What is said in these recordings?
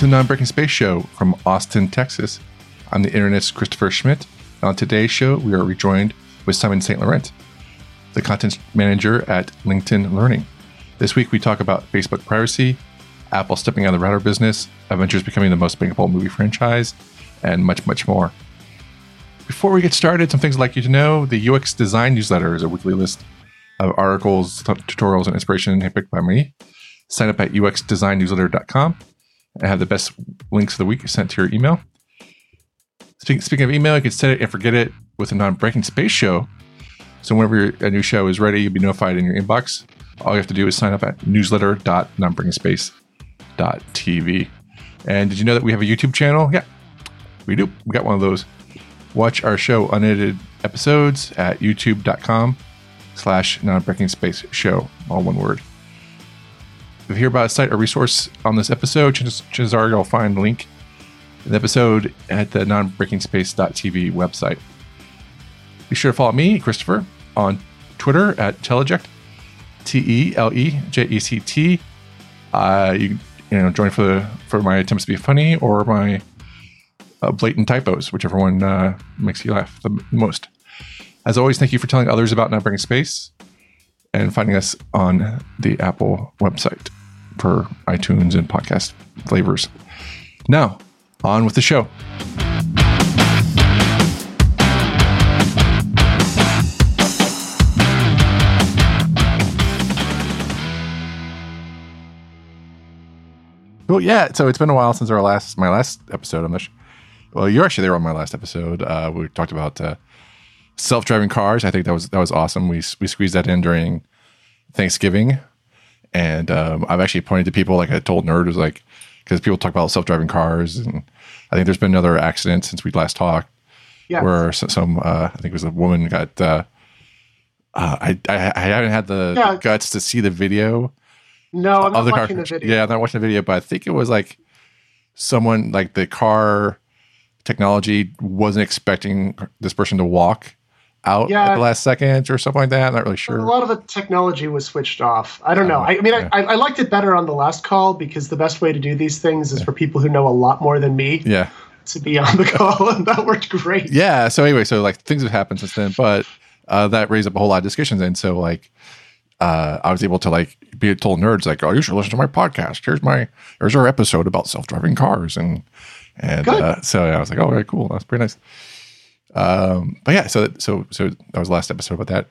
to the Non Breaking Space Show from Austin, Texas. I'm the internet's Christopher Schmitt. And on today's show, we are rejoined with Simon St. Laurent, the content manager at LinkedIn Learning. This week, we talk about Facebook privacy, Apple stepping out of the router business, Avengers becoming the most bankable movie franchise, and much, much more. Before we get started, some things I'd like you to know the UX Design Newsletter is a weekly list of articles, tutorials, and inspiration handpicked by me. Sign up at uxdesignnewsletter.com and have the best links of the week sent to your email. Speaking, speaking of email, you can set it and forget it with a non breaking space show. So whenever a new show is ready, you'll be notified in your inbox. All you have to do is sign up at newsletter.nonbreakingspace.tv. And did you know that we have a YouTube channel? Yeah, we do. We got one of those. Watch our show unedited episodes at youtube.com slash non-breaking space show, all one word. If you hear about a site or resource on this episode, chances, are you'll find the link in the episode at the nonbreakingspace.tv website. Be sure to follow me, Christopher, on Twitter at Teleject, T E L E J E C T. Uh, you you know join for the for my attempts to be funny or my uh, blatant typos, whichever one uh, makes you laugh the most. As always, thank you for telling others about Non Breaking Space and finding us on the Apple website for iTunes and podcast flavors. Now, on with the show. Well, yeah. So it's been a while since our last my last episode. Not sure. Well, you're actually there on my last episode. Uh, we talked about uh, self-driving cars. I think that was that was awesome. We we squeezed that in during Thanksgiving, and um, I've actually pointed to people like I told Nerd was like because people talk about self-driving cars, and I think there's been another accident since we last talked Yeah. where some uh, I think it was a woman got. Uh, uh, I, I I haven't had the Yeah. guts to see the video No, I'm not of the car. watching the video. Yeah, I'm not watching the video, but I think it was like someone like the car technology wasn't expecting this person to walk out Yeah. at the last second or something like that. I'm not really sure. A lot of the technology was switched off. I don't know. Oh, I, I mean, yeah. I, I liked it better on the last call because the best way to do these things is for people who know a lot more than me Yeah. to be on the call, and that worked great. Yeah. So anyway, so like things have happened since then, but uh, that raised up a whole lot of discussions. And so like uh, I was able to like be told nerds like, oh, you should listen to my podcast. Here's my here's our episode about self driving cars and and uh, so I was like, oh, very cool. That's pretty nice. Um, but yeah, so so so that was the last episode about that.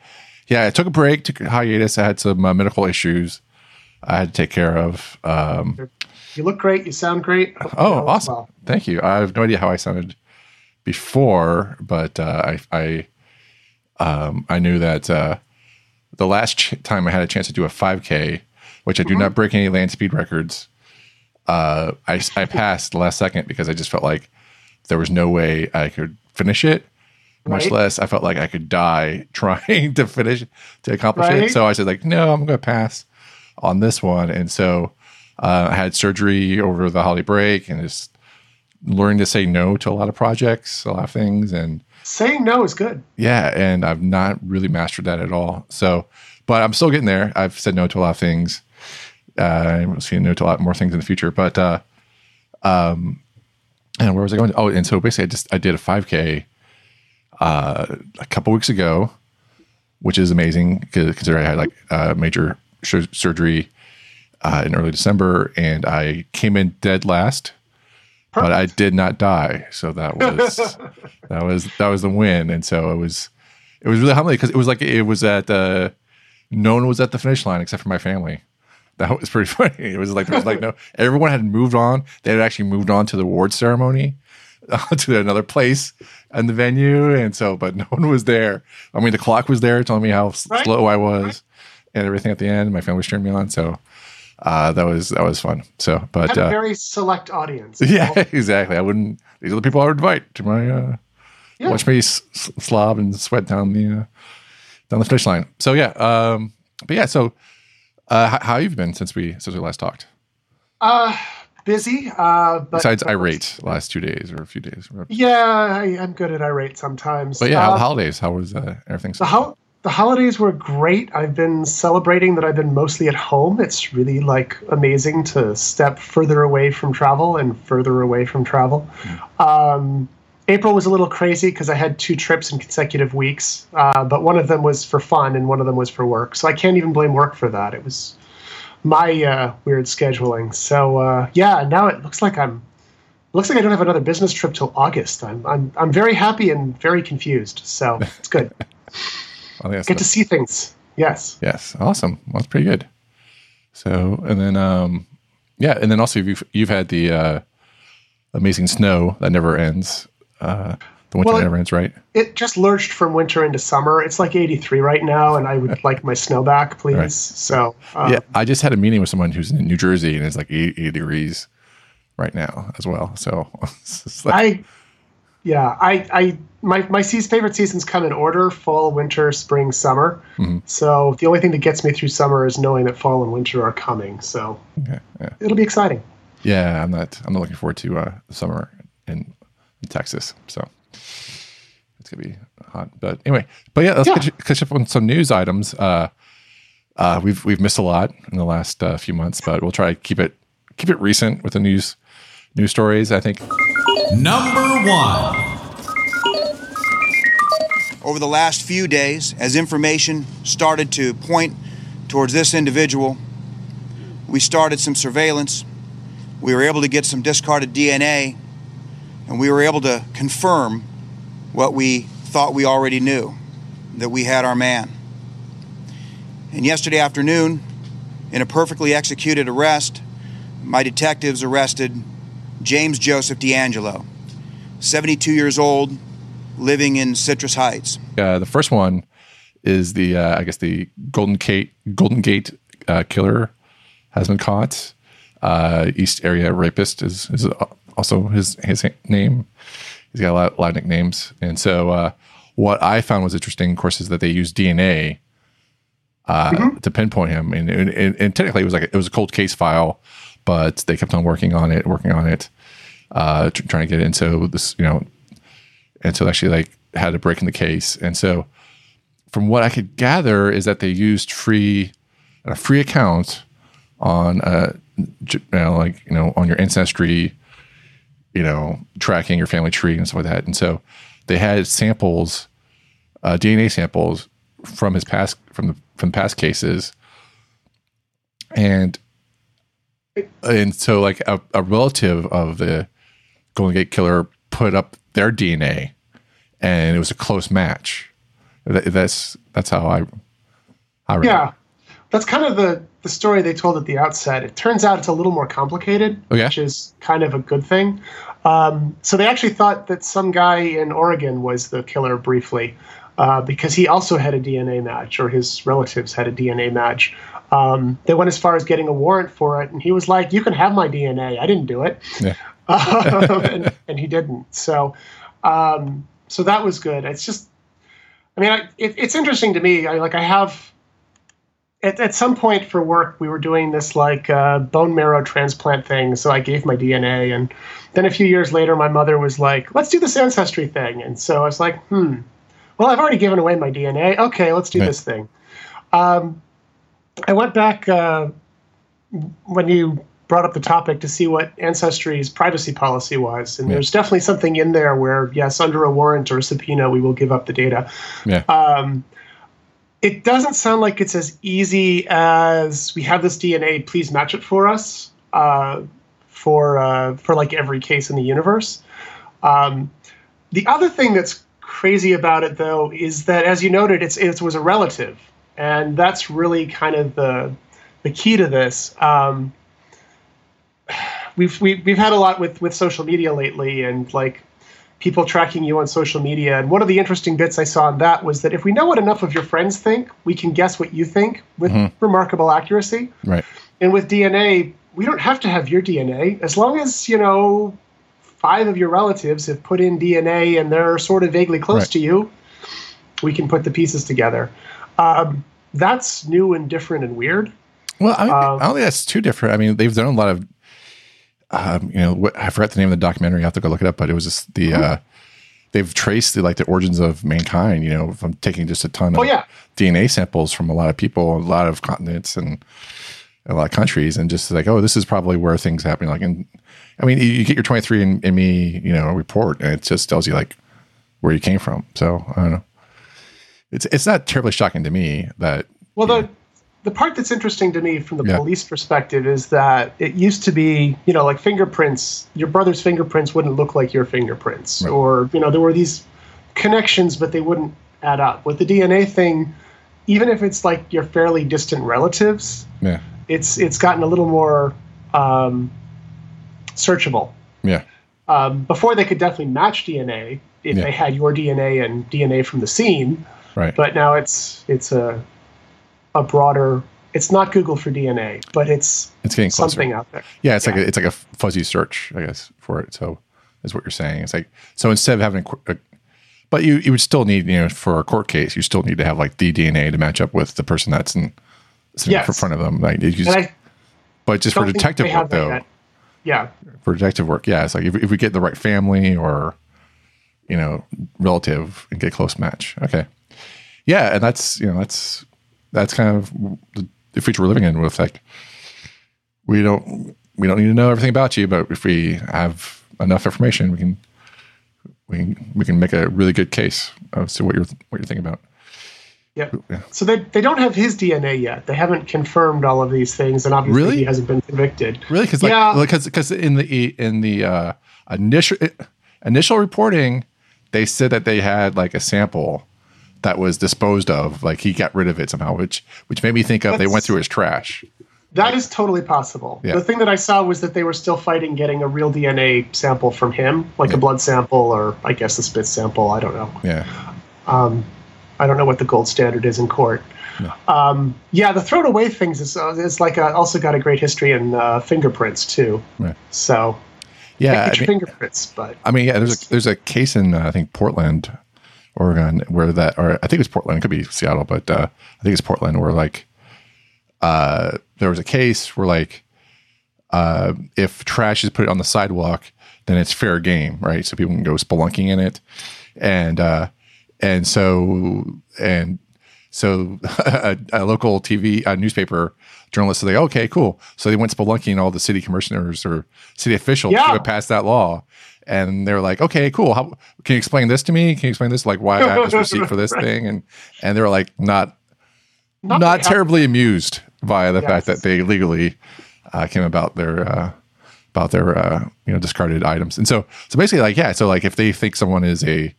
Yeah, I took a break, took a hiatus. I had some uh, medical issues I had to take care of. Um, You look great. You sound great. Hope Oh, awesome! well. Thank you. I have no idea how I sounded before, but uh, I I um, I knew that uh, the last ch- time I had a chance to do a 5K, which I do not break any land speed records, uh, I I passed the last second because I just felt like there was no way I could finish it. Much Right. less, I felt like I could die trying to finish to accomplish it. So I said, like, no, I'm going to pass on this one. And so uh, I had surgery over the holiday break and just learning to say no to a lot of projects, a lot of things. And Saying no is good. yeah, and I've not really mastered that at all. So, but I'm still getting there. I've said no to a lot of things. Uh, I'm saying no to a lot more things in the future. But, uh, um, and where was I going? Oh, and so basically, I just I did a 5K uh, a couple weeks ago, which is amazing because considering I had like uh, major sur- surgery uh, in early December, and I came in dead last, but I did not die. So that was that was that was the win, and so it was it was really humbling because it was like it was at uh, no one was at the finish line except for my family. That was pretty funny. It was like there was like no everyone had moved on. They had actually moved on to the award ceremony uh, to another place in the venue, and so but no one was there. I mean, the clock was there telling me how Right. slow I was, and everything at the end. My family was cheering me on, so uh, that was that was fun. So, but uh, very select audience. yeah, exactly. I wouldn't. These are the people I would invite to my uh, Yeah. watch me s- slob and sweat down the uh, down the finish line. So yeah, um, but yeah. So uh, how, how you've been since we since we last talked? Uh, busy. Uh, but Besides irate, the last two days or a few days. Yeah, I, I'm good at irate sometimes. But yeah, Uh, the holidays? How was uh, everything? the hol- the holidays were great. I've been celebrating that I've been mostly at home. It's really like amazing to step further away from travel and further away from travel. Um, April was a little crazy because I had two trips in consecutive weeks, uh, but one of them was for fun and one of them was for work. So I can't even blame work for that. It was my uh, weird scheduling. So uh, yeah, now it looks like I'm looks like I don't have another business trip till August. I'm I'm I'm very happy and very confused. So it's good. I think Get to see things. Yes. Yes, awesome. Well, that's pretty good. So, and then, um, yeah, and then also you've you've had the uh, amazing snow that never ends. Uh, the winter Well, ends, right? It just lurched from winter into summer. It's like 83 right now, and I would like my snow back, please. Right. So um, yeah, I just had a meeting with someone who's in New Jersey, and it's like 80, 80 degrees right now as well. So, like, I, yeah, I, I, my, my seas favorite seasons come in order: fall, winter, spring, summer. Mm-hmm. So the only thing that gets me through summer is knowing that fall and winter are coming. So yeah, yeah, it'll be exciting. yeah, I'm not, I'm not looking forward to uh, summer in Texas. So it's gonna be hot. But anyway, but yeah, let's Yeah. Catch, catch up on some news items. Uh, uh, we've we've missed a lot in the last uh, few months, but we'll try to keep it keep it recent with the news news stories. I think Number one. over the last few days, as information started to point towards this individual, we started some surveillance. We were able to get some discarded DNA, and we were able to confirm what we thought we already knew that we had our man. And yesterday afternoon, in a perfectly executed arrest, my detectives arrested James Joseph DeAngelo, 72 years old, living in Citrus Heights. uh, the first one is the uh, I guess the Golden Gate Golden Gate uh, killer has been caught. Uh, East Area Rapist is is also his his name. He's got a lot, a lot of nicknames, and so uh, what I found was interesting, of course, is that they use DNA uh, to pinpoint him, and, and, and, and technically it was like a, it was a cold case file, but they kept on working on it, working on it, uh, tr- trying to get it. And so this, you know, and so actually like had a break in the case. And so from what I could gather is that they used free a free account on a you know, like you know on your ancestry, you know, tracking your family tree and stuff like that. And so they had samples, uh, DNA samples from his past from the from past cases, and and so like a, a relative of the Golden Gate Killer put up their DNA, and it was a close match. That, that's that's how I. I it. Yeah, that's kind of the the story they told at the outset. It turns out it's a little more complicated, Oh, yeah? which is kind of a good thing. Um, so they actually thought that some guy in Oregon was the killer briefly, uh, because he also had a DNA match, or his relatives had a DNA match. Um, they went as far as getting a warrant for it, and he was like, "You can have my DNA. I didn't do it." Yeah. um, and, and he didn't. So, um, so that was good. It's just, I mean, I, it, it's interesting to me. I like, I have at, at some point for work, we were doing this like uh, bone marrow transplant thing. So I gave my DNA, and then a few years later, my mother was like, "Let's do this ancestry thing," and so I was like, "Hmm, well, I've already given away my DNA. Okay, let's do Yeah. this thing." Um, I went back uh, when you brought up the topic to see what Ancestry's privacy policy was. And Yeah. there's definitely something in there where, yes, under a warrant or a subpoena, we will give up the data. Yeah. Um, it doesn't sound like it's as easy as we have this DNA, please match it for us uh, for, uh, for like every case in the universe. Um, the other thing that's crazy about it, though, is that as you noted, it's, it was a relative. And that's really kind of the, the key to this. Um, we've, we've, we've had a lot with, with social media lately and like people tracking you on social media. And one of the interesting bits I saw in that was that if we know what enough of your friends think, we can guess what you think with remarkable accuracy. Right. And with DNA, we don't have to have your DNA as long as, you know, five of your relatives have put in DNA and they're sort of vaguely close Right. to you, we can put the pieces together. Um, that's new and different and weird. Well, I, Um, I don't think that's too different. I mean, they've done a lot of, um, you know, what, I forgot the name of the documentary. I have to go look it up, but it was just the uh, they've traced the, like the origins of mankind. You know, from taking just a ton of Oh, yeah. DNA samples from a lot of people, a lot of continents, and a lot of countries, and just like, oh, this is probably where things happen. Like, and I mean, you, you get your 23 and, and me, you know, report, and it just tells you like where you came from. So I don't know. It's it's not terribly shocking to me that Well, the the part that's interesting to me from the Yeah. police perspective is that it used to be, you know, like fingerprints. Your brother's fingerprints wouldn't look like your fingerprints, Right. or you know, there were these connections, but they wouldn't add up. With the DNA thing, even if it's like your fairly distant relatives, yeah it's it's gotten a little more um, searchable. yeah Um, before they could definitely match DNA if Yeah. they had your DNA and DNA from the scene right but now it's it's a a broader it's not google for dna but it's it's getting closer. something out there Yeah, it's like a, it's like a fuzzy search, I guess, for it. So is what you're saying. It's like so instead of having a, a but you you would still need you know for a court case you still need to have like the DNA to match up with the person that's in sitting in front of them. Like just, i but just for detective work that though, yeah for detective work, yeah, it's like if, if we get the right family or you know relative and get a close match, okay, yeah, and that's you know that's that's kind of the, the future we're living in with like we don't we don't need to know everything about you, but if we have enough information, we can we can, we can make a really good case as to what you're what you're thinking about. yeah Yeah. so they, they don't have his dna yet they haven't confirmed all of these things and obviously Really? he hasn't been convicted Really, because like Yeah. because because in the in the uh, initial initial reporting, they said that they had like a sample that was disposed of, like he got rid of it somehow, which which made me think of they went through his trash. that is totally possible Yeah. the thing that i saw was that they were still fighting getting a real dna sample from him like a blood sample or i guess a spit sample i don't know Yeah, Um, I don't know what the gold standard is in court. No. Um, yeah, the thrown away things is, uh, is like a, also got a great history in uh, fingerprints too. Right. So yeah. I mean, fingerprints, but I mean, yeah. There's a there's a case in uh, I think Portland, Oregon, where that or I think it's Portland, it could be Seattle, but uh, I think it's Portland, where like uh, there was a case where like uh, if trash is put on the sidewalk, then it's fair game, right? So people can go spelunking in it, and uh, and so and so a, a local TV uh, newspaper journalist said, like, okay, cool. So they went spelunking all the city commissioners or city officials Yeah. who had passed that law. And they're like, okay, cool. How can you explain this to me? Can you explain this? Like why I have this receipt for this Right. thing? And and they were like, not not, not terribly amused by the fact that they legally uh, came about their uh, about their uh, you know discarded items. And so so basically like yeah, so like if they think someone is a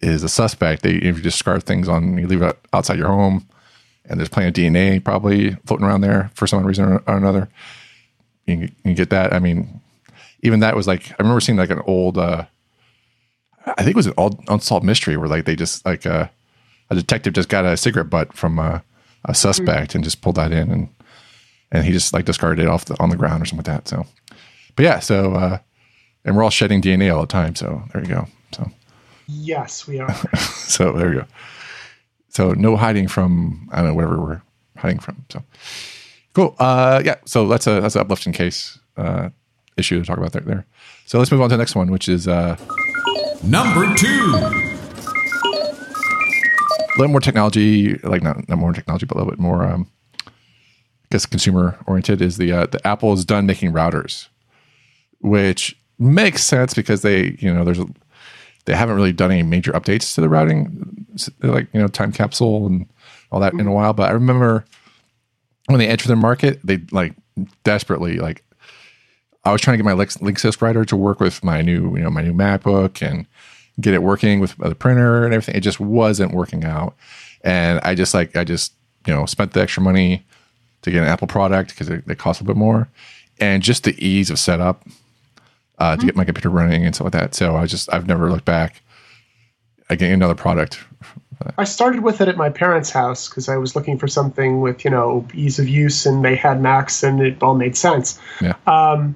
is a suspect, they if you discard things on you leave it outside your home and there's plenty of DNA probably floating around there for some reason or, or another. You can, you can get that. I mean, even that was like I remember seeing like an old uh I think it was an old unsolved mystery where like they just like uh a detective just got a cigarette butt from a, a suspect and just pulled that in and and he just like discarded it off the, on the ground or something like that. So, but yeah, so uh, and we're all shedding DNA all the time. So there you go. So Yes, we are. so there you go. So no hiding from I don't know whatever we're hiding from. So cool. Uh, yeah. So that's a that's an uplifting case uh, issue to talk about there. There. So let's move on to the next one, which is uh, Number two. a little more technology, like not, not more technology, but a little bit more, um, I guess, consumer oriented. Is the uh, the Apple is done making routers, which makes sense because they, you know, there's a, they haven't really done any major updates to the routing, like you know, time capsule and all that in a while. But I remember when they entered the market, they like desperately like I was trying to get my Linksys router to work with my new, you know, my new MacBook and get it working with uh, the printer and everything. It just wasn't working out. And I just like, I just, you know, spent the extra money to get an Apple product because it, it costs a bit more. And just the ease of setup uh, to hmm. get my computer running and stuff like that. So I just, I've never looked back. I get another product. I started with it at my parents' house because I was looking for something with you know ease of use, and they had Macs, and it all made sense. Yeah. Um,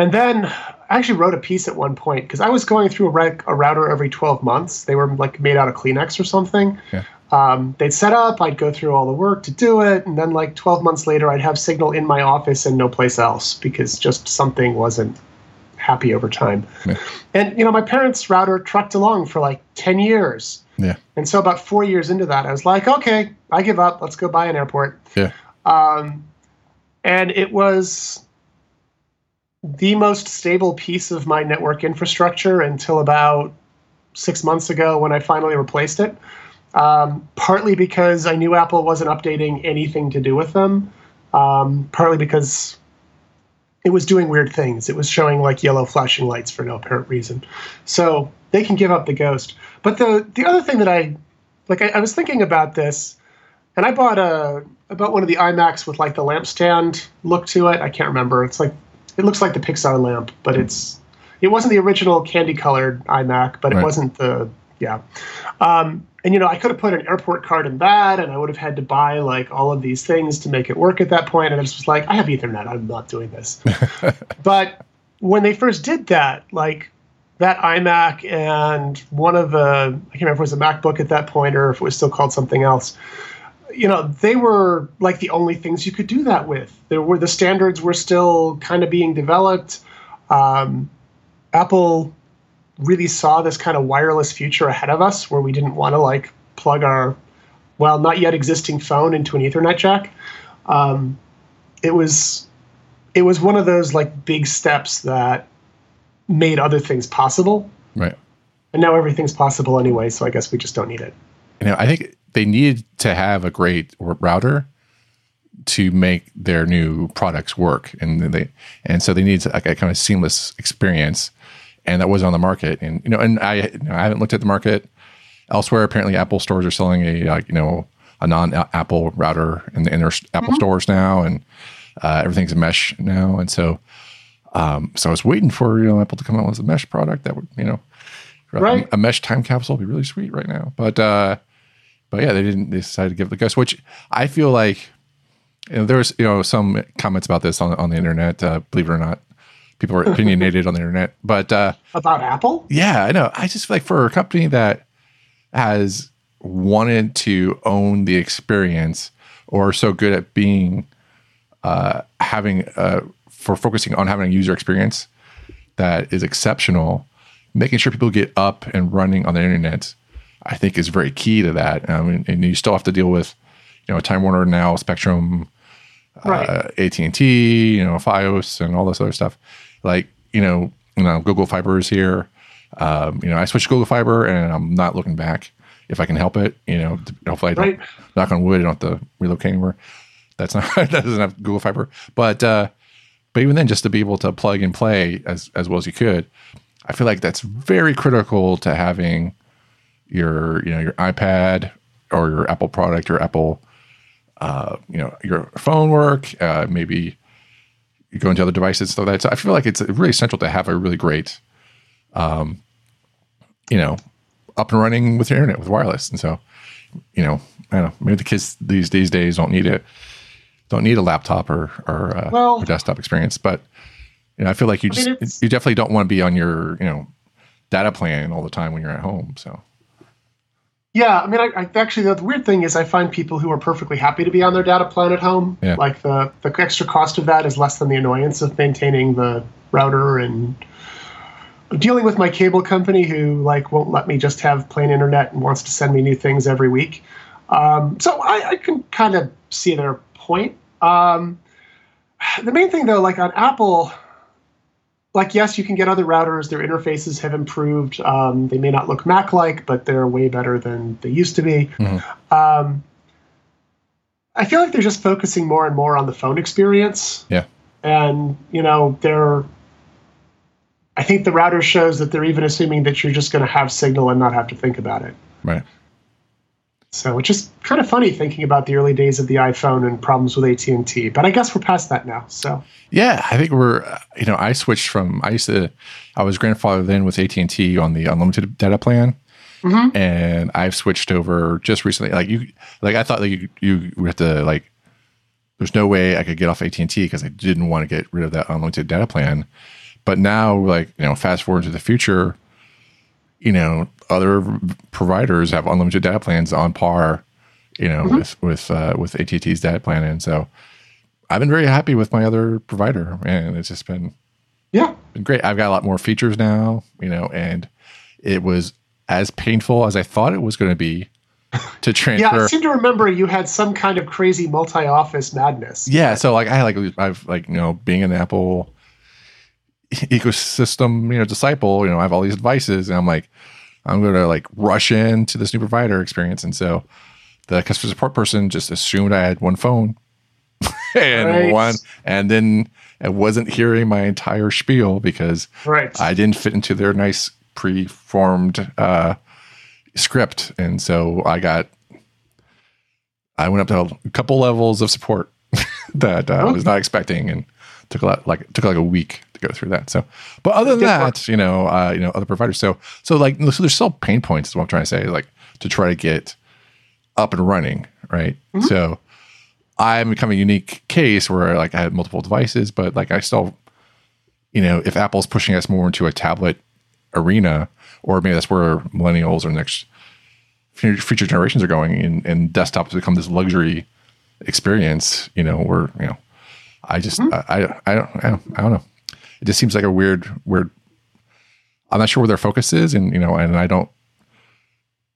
And then I actually wrote a piece at one point because I was going through a, rec- a router every 12 months. They were like made out of Kleenex or something. Yeah. Um, they'd set up, I'd go through all the work to do it, and then like 12 months later, I'd have signal in my office and no place else because just something wasn't happy over time. And you know, my parents' router trucked along for like ten years, Yeah. and so about four years into that, I was like, okay, I give up. Let's go buy an airport. Yeah. Um, And it was the most stable piece of my network infrastructure until about six months ago when I finally replaced it. Um, partly because I knew Apple wasn't updating anything to do with them. Um, partly because it was doing weird things. It was showing like yellow flashing lights for no apparent reason. So they can give up the ghost. But the the other thing that I like, I, I was thinking about this, and I bought a I bought one of the iMacs with like the lampstand look to it. I can't remember. It's like it looks like the Pixar lamp, but it's it wasn't the original candy colored iMac, but it wasn't the yeah. Um, and you know, I could have put an airport card in that, and I would have had to buy like all of these things to make it work at that point. And I just was like, I have Ethernet. I'm not doing this. but when they first did that, like that iMac and one of the I can't remember if it was a MacBook at that point or if it was still called something else. You know, they were like the only things you could do that with. There were the standards were still kind of being developed. Um, Apple really saw this kind of wireless future ahead of us where we didn't want to like plug our well not yet existing phone into an ethernet jack um, it was it was one of those like big steps that made other things possible Right. and now everything's possible anyway so i guess we just don't need it you know, I think they needed to have a great router to make their new products work, and they and so they need like a kind of seamless experience, and that was on the market. And you know, and I you know, I haven't looked at the market elsewhere. Apparently, Apple stores are selling a like you know a non-Apple router in, the, in their Apple stores now, and uh, everything's a mesh now, and so. Um, so I was waiting for you know Apple to come out with a mesh product that would you know Right. a, a mesh time capsule would be really sweet right now. But uh, but yeah, they didn't. They decided to give it the ghost, which I feel like you know, there's you know some comments about this on on the internet. Uh, believe it or not, people are opinionated on the internet. But uh, about apple yeah, I know. I just feel like for a company that has wanted to own the experience or so good at being uh, having uh, for focusing on having a user experience that is exceptional, making sure people get up and running on the internet, I think is very key to that. I mean, and you still have to deal with, you know, Time Warner now, Spectrum, right uh, AT and T, you know, FiOS, and all this other stuff. Like you know, you know, Google Fiber is here. Um, you know, I switched to Google Fiber, and I'm not looking back if I can help it. You know, hopefully I don't. Right. Knock on wood, I don't have to relocate anywhere. That's not that doesn't have Google Fiber, but uh, but even then, just to be able to plug and play as as well as you could, I feel like that's very critical to having your you know your iPad or your Apple product or Apple uh, you know your phone work, uh, maybe you go into other devices. So that's I feel like it's really essential to have a really great, um, you know, up and running with your internet with wireless. And so, you know, I don't know, maybe the kids these these days don't need it, don't need a laptop or or, uh, Well- or desktop experience. But you know, I feel like you I just mean, you definitely don't want to be on your you know data plan all the time when you're at home. So Yeah, I mean, I, I actually the weird thing is I find people who are perfectly happy to be on their data plan at home. Yeah. Like the the extra cost of that is less than the annoyance of maintaining the router and dealing with my cable company who like won't let me just have plain internet and wants to send me new things every week. Um, so I, I can kind of see their point. Um, the main thing though, like on Apple, like yes, you can get other routers. Their interfaces have improved. Um, they may not look Mac-like, but they're way better than they used to be. Um, I feel like they're just focusing more and more on the phone experience, yeah, and you know they're. I think the router shows that they're even assuming that you're just going to have signal and not have to think about it. right. So, which is kind of funny thinking about the early days of the iPhone and problems with AT and T. But I guess we're past that now. So, Yeah, I think we're. You know, I switched from. I used to. I was grandfathered in with AT and T on the unlimited data plan, mm-hmm. and I've switched over just recently. Like you, like I thought that you you would have to like. There's no way I could get off AT and T because I didn't want to get rid of that unlimited data plan. But now, like you know, fast forward to the future, you know, other providers have unlimited data plans on par, you know, with with uh, with AT&T's data plan, and so I've been very happy with my other provider, and it's just been Yeah. been great. I've got a lot more features now, you know, and it was as painful as I thought it was going to be to transfer. Yeah, I seem to remember you had some kind of crazy multi-office madness. Yeah, so like I like I've like you know being an Apple ecosystem you know disciple, you know I have all these devices, and I'm like I'm going to like rush into this new provider experience, and so the customer support person just assumed I had one phone and Right. one, and then I wasn't hearing my entire spiel because Right. I didn't fit into their nice pre-formed uh, script, and so I got I went up to a couple levels of support that uh, I was not expecting, and took a lot like took like a week to go through that. So, but other than that, you know, uh, you know, other providers. So, so like, so there's still pain points. Is what I'm trying to say, like to try to get up and running, right? So, I'm becoming a unique case where like I had multiple devices, but like I still, you know, if Apple's pushing us more into a tablet arena, or maybe that's where millennials or next future generations are going, and, and desktops become this luxury experience. You know, where you know, I just I, I I don't I don't I don't know. It just seems like a weird weird. I'm not sure where their focus is, and you know, and I don't.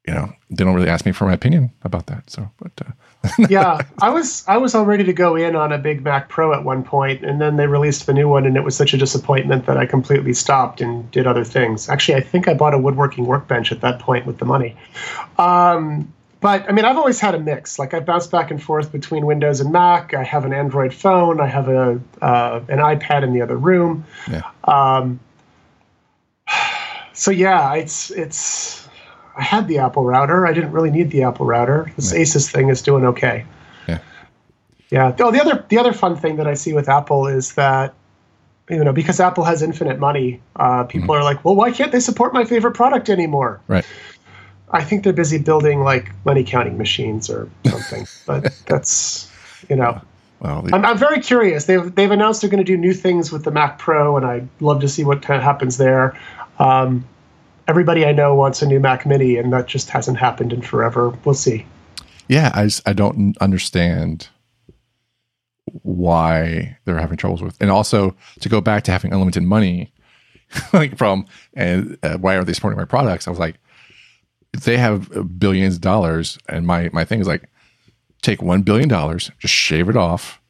You know, they don't really ask me for my opinion about that. So, but uh, yeah, I was I was all ready to go in on a Big Mac Pro at one point, and then they released the new one, and it was such a disappointment that I completely stopped and did other things. Actually, I think I bought a woodworking workbench at that point with the money. Um, but I mean, I've always had a mix. Like I bounce back and forth between Windows and Mac. I have an Android phone. I have a uh, an iPad in the other room. yeah. So yeah, it's it's. I had the Apple router. I didn't really need the Apple router. This Asus thing is doing okay. Yeah. Yeah. Oh, the other the other fun thing that I see with Apple is that you know because Apple has infinite money, uh, people are like, well, why can't they support my favorite product anymore? Right. I think they're busy building like money counting machines or something. but that's you know. Well, the- I'm, I'm very curious. They've they've announced they're going to do new things with the Mac Pro, and I'd love to see what kind of happens there. Um, everybody I know wants a new Mac Mini, and that just hasn't happened in forever. We'll see. yeah, I I don't understand why they're having troubles with, and also to go back to having unlimited money, like from and uh, why are they supporting my products? I was like, they have billions of dollars, and my my thing is like, take one billion dollars, just shave it off,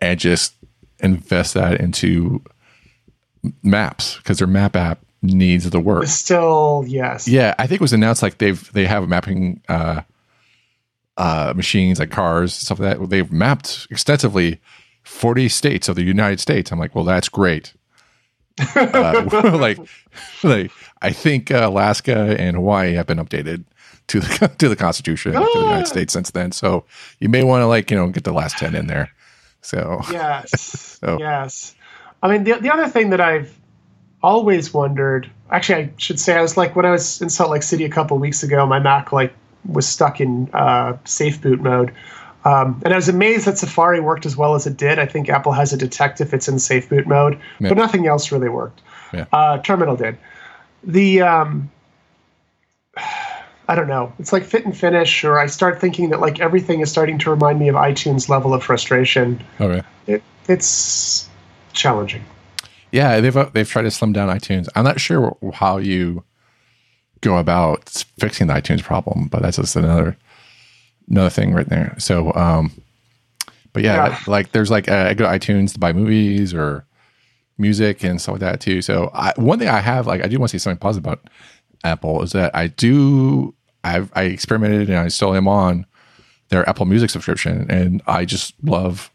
and just invest that into maps because their map app needs the work. Still, yes. Yeah, I think it was announced like they've they have mapping uh uh machines like cars stuff like that. They've mapped extensively 40 states of the United States. I'm like, well, that's great. Uh, like, like I think uh, Alaska and Hawaii have been updated to the to the Constitution of the United States since then. So you may want to like you know get the last 10 in there. So Yes. So- Yes. I mean, the, the other thing that I've always wondered, actually, I should say, I was like, when I was in Salt Lake City a couple weeks ago, my Mac like was stuck in uh, safe boot mode. Um, and I was amazed that Safari worked as well as it did. I think Apple has a detect if it's in safe boot mode, Yeah. but nothing else really worked. Yeah. Uh, Terminal did. The um, I don't know. It's like fit and finish, or I start thinking that like everything is starting to remind me of iTunes level of frustration okay. it, it's challenging. Yeah, they've uh, they've tried to slim down iTunes. I'm not sure how you go about fixing the iTunes problem, but that's just another another thing right there. So, um, but yeah, Yeah. like there's like uh, I go to iTunes to buy movies or music and stuff like that too. So, I, one thing I have like I do want to say something positive about Apple is that I do I've I experimented and I still am on their Apple Music subscription, and I just love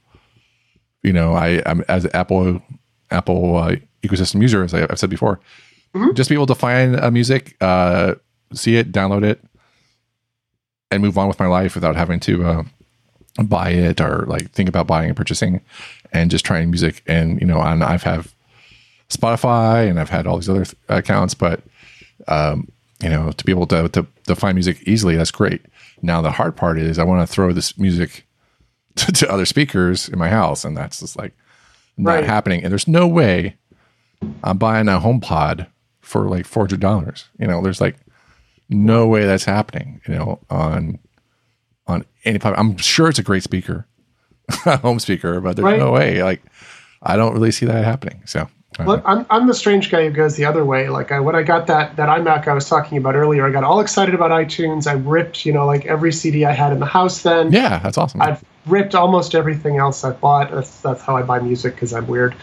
you know, I, I'm as an Apple Apple uh, ecosystem user, as I, I've said before, just be able to find a music, uh, see it, download it, and move on with my life without having to uh, buy it or like think about buying and purchasing, and just trying music. And you know, and I've have Spotify and I've had all these other th- accounts, but um, you know, to be able to, to to find music easily, that's great. Now the hard part is I want to throw this music to, to other speakers in my house, and that's just like not Right. happening. And there's no way I'm buying a HomePod for like four hundred dollars. You know, there's like no way that's happening. You know, on on any platform. I'm sure it's a great speaker, home speaker, but there's Right. no way. Like, I don't really see that happening. So Well, I'm, I'm the strange guy who goes the other way. Like I, when I got that that iMac I was talking about earlier, I got all excited about iTunes. I ripped, you know, like every CD I had in the house. Then Yeah, that's awesome. I've ripped almost everything else I bought. That's that's how I buy music because I'm weird.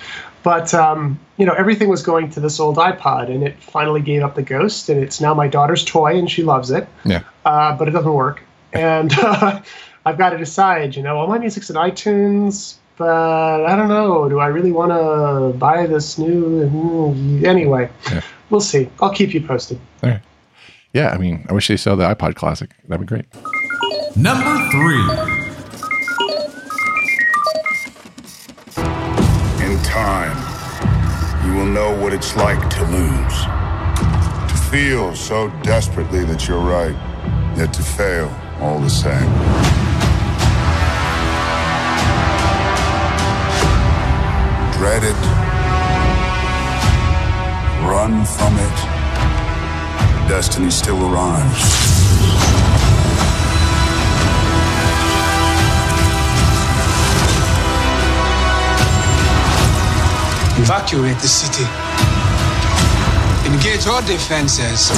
But um, you know, everything was going to this old iPod, and it finally gave up the ghost, and it's now my daughter's toy, and she loves it. yeah. Uh, but it doesn't work, and uh, I've got to decide. You know, all my music's in iTunes, but I don't know. Do I really want to buy this new? mm, Anyway, Yeah. we'll see. I'll keep you posted. All right. Yeah, I mean, I wish they sell the iPod Classic. That'd be great. Number three. Time, you will know what it's like to lose. To feel so desperately that you're right, yet to fail all the same. Dread it. Run from it. Destiny still arrives. Evacuate the city. Engage all defenses.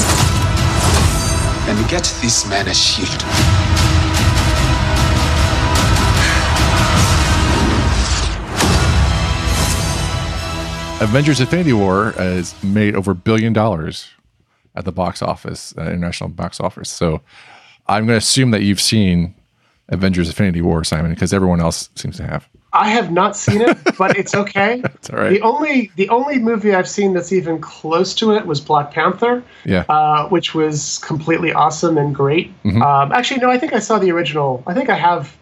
And get this man a shield. Avengers Infinity War has made over a billion dollars at the box office, uh, international box office. So I'm going to assume that you've seen Avengers Infinity War, Simon, because everyone else seems to have. I have not seen it, but it's okay. It's all right. The only the only movie I've seen that's even close to it was Black Panther, Yeah. uh, which was completely awesome and great. Mm-hmm. Um, actually, no, I think I saw the original. I think I have.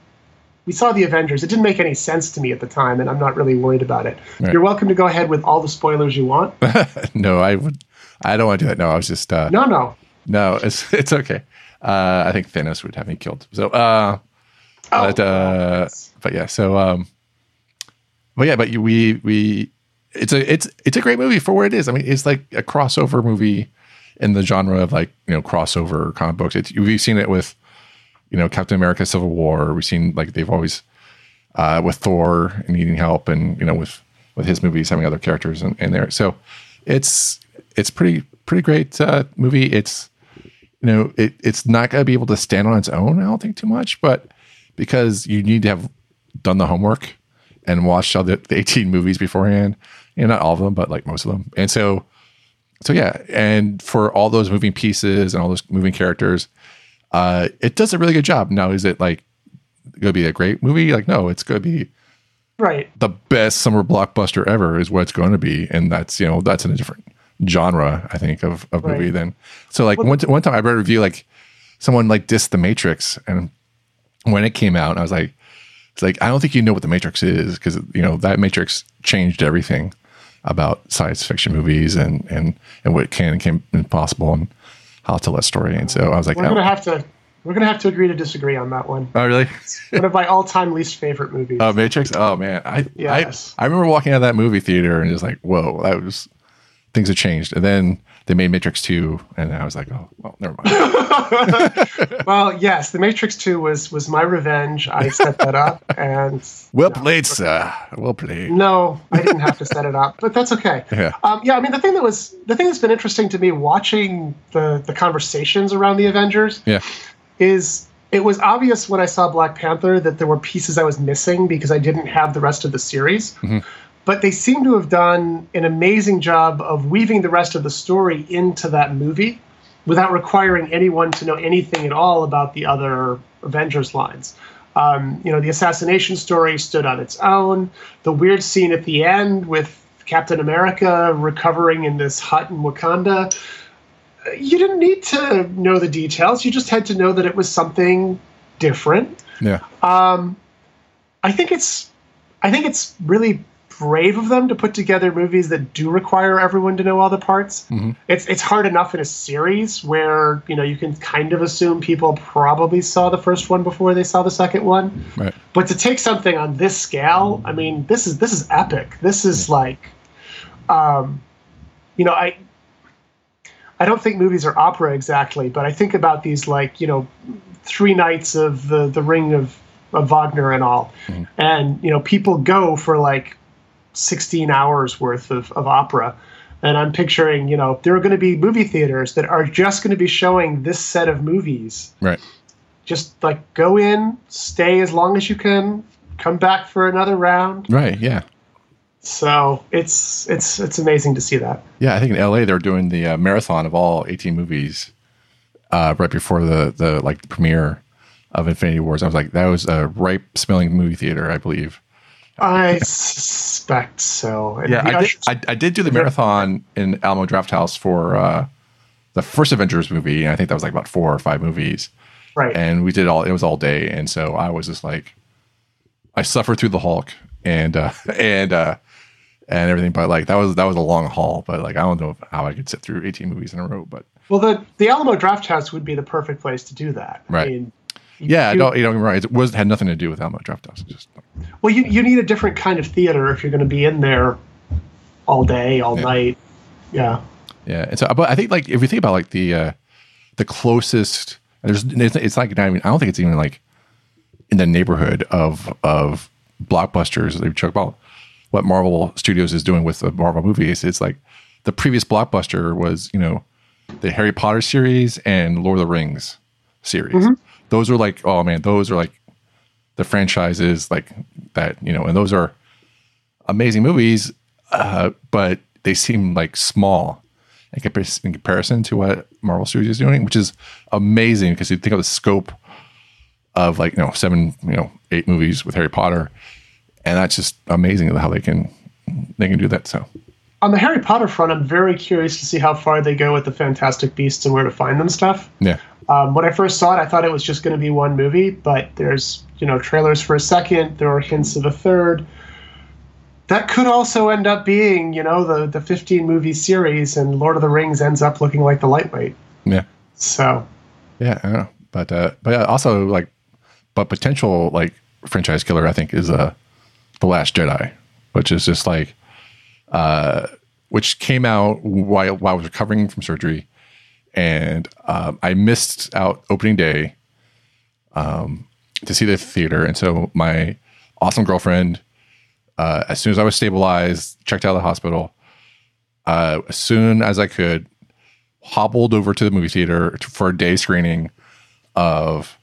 We saw the Avengers. It didn't make any sense to me at the time, and I'm not really worried about it. Right. You're welcome to go ahead with all the spoilers you want. no, I would. I don't want to do that. No, I was just. Uh, No, no. No, it's it's okay. Uh, I think Thanos would have me killed. So, uh, but uh, but yeah. So, um, but yeah, but you, we we it's a it's it's a great movie for what it is. I mean, it's like a crossover movie in the genre of like you know crossover comic books. It's, we've seen it with you know Captain America: Civil War. We've seen like they've always uh, with Thor needing help, and you know with with his movies having other characters in, in there. So it's it's pretty pretty great uh, movie. It's you know it, it's not going to be able to stand on its own. I don't think too much, but because you need to have done the homework and watched all the, the 18 movies beforehand. You know, not all of them, but like most of them. And so so yeah, and for all those moving pieces and all those moving characters, uh, it does a really good job. Now, is it like going to be a great movie? Like, no, it's going to be Right. the best summer blockbuster ever is what it's going to be, and that's you know that's in a different genre, I think, of, of movie Right. than so. Like one one time I read a review like someone like dissed the Matrix, and when it came out, I was like, it's like I don't think you know what the Matrix is because you know that Matrix changed everything about science fiction movies and and and what can and can be possible and how to tell that story. And so I was like, We're oh, gonna have to we're gonna have to agree to disagree on that one. oh really? One of my all time least favorite movies. Oh, Matrix. Oh man, I, Yes. I I remember walking out of that movie theater and just like, whoa, that was things have changed. And then they made Matrix Two, and I was like, oh, well, never mind. well, yes, The Matrix Two was was my revenge. I set that up, and well played, sir. Well played. no, I didn't have to set it up, but that's okay. Yeah. Um, yeah, I mean the thing that was the thing that's been interesting to me watching the the conversations around the Avengers Yeah, is it was obvious when I saw Black Panther that there were pieces I was missing because I didn't have the rest of the series. But they seem to have done an amazing job of weaving the rest of the story into that movie without requiring anyone to know anything at all about the other Avengers lines. Um, you know, the assassination story stood on its own. The weird scene at the end with Captain America recovering in this hut in Wakanda you didn't need to know the details. You just had to know that it was something different. yeah, I think it's, I think it's really brave of them to put together movies that do require everyone to know all the parts. It's it's hard enough in a series where you know you can kind of assume people probably saw the first one before they saw the second one. right. But to take something on this scale, I mean, this is this is epic. This is like, um, you know, I I don't think movies are opera exactly, but I think about these like you know, three nights of the the Ring of, of Wagner and all, and you know, people go for like 16 hours worth of, of opera. And I'm picturing, you know, there are going to be movie theaters that are just going to be showing this set of movies. Right. Just like go in, stay as long as you can, come back for another round. Right. Yeah. So it's it's it's amazing to see that. Yeah. I think in LA they're doing the uh, marathon of all 18 movies uh, right before the the like premiere of Infinity Wars. I was like, that was a ripe smelling movie theater, I believe. I suspect so. And Yeah, I did. I, I did do the marathon in Alamo Drafthouse for uh, the first Avengers movie, and I think that was like about four or five movies. right. And we did all. It was all day, and so I was just like, I suffered through the Hulk and uh, and uh, and everything, but like that was that was a long haul. But like I don't know how I could sit through eighteen movies in a row, but well, the the Alamo Drafthouse would be the perfect place to do that. Right. I mean, yeah, you- don't you know right? It was had nothing to do with Alamo Drafthouse. Just Well, you you need a different kind of theater if you're going to be in there all day, all Yeah. night. Yeah. Yeah, and so but I think like if we think about like the uh the closest, there's it's, like not even I don't think it's even like in the neighborhood of of blockbusters. They talk about what Marvel Studios is doing with the Marvel movies. It's like the previous blockbuster was you know the Harry Potter series and Lord of the Rings series. Those are like oh man, those are like the franchises like that you know, and those are amazing movies, uh, but they seem like small in, in comparison to what Marvel Studios is doing, which is amazing because you think of the scope of like you know seven, you know eight movies with Harry Potter, and that's just amazing how they can they can do that. So On the Harry Potter front, I'm very curious to see how far they go with the Fantastic Beasts and where to find them stuff. yeah, Um, when I first saw it, I thought it was just going to be one movie, but there's you know trailers for a second. There are hints of a third. That could also end up being you know the the 15 movie series, and Lord of the Rings ends up looking like the lightweight. yeah, So yeah. I don't know, but uh, but also like, but potential like franchise killer, I think is uh, the Last Jedi, which is just like, uh, which came out while while I was recovering from surgery, and um, I missed out opening day, um, to see the theater, and so my awesome girlfriend, uh, as soon as I was stabilized, checked out of the hospital, uh, as soon as I could, hobbled over to the movie theater for a day screening of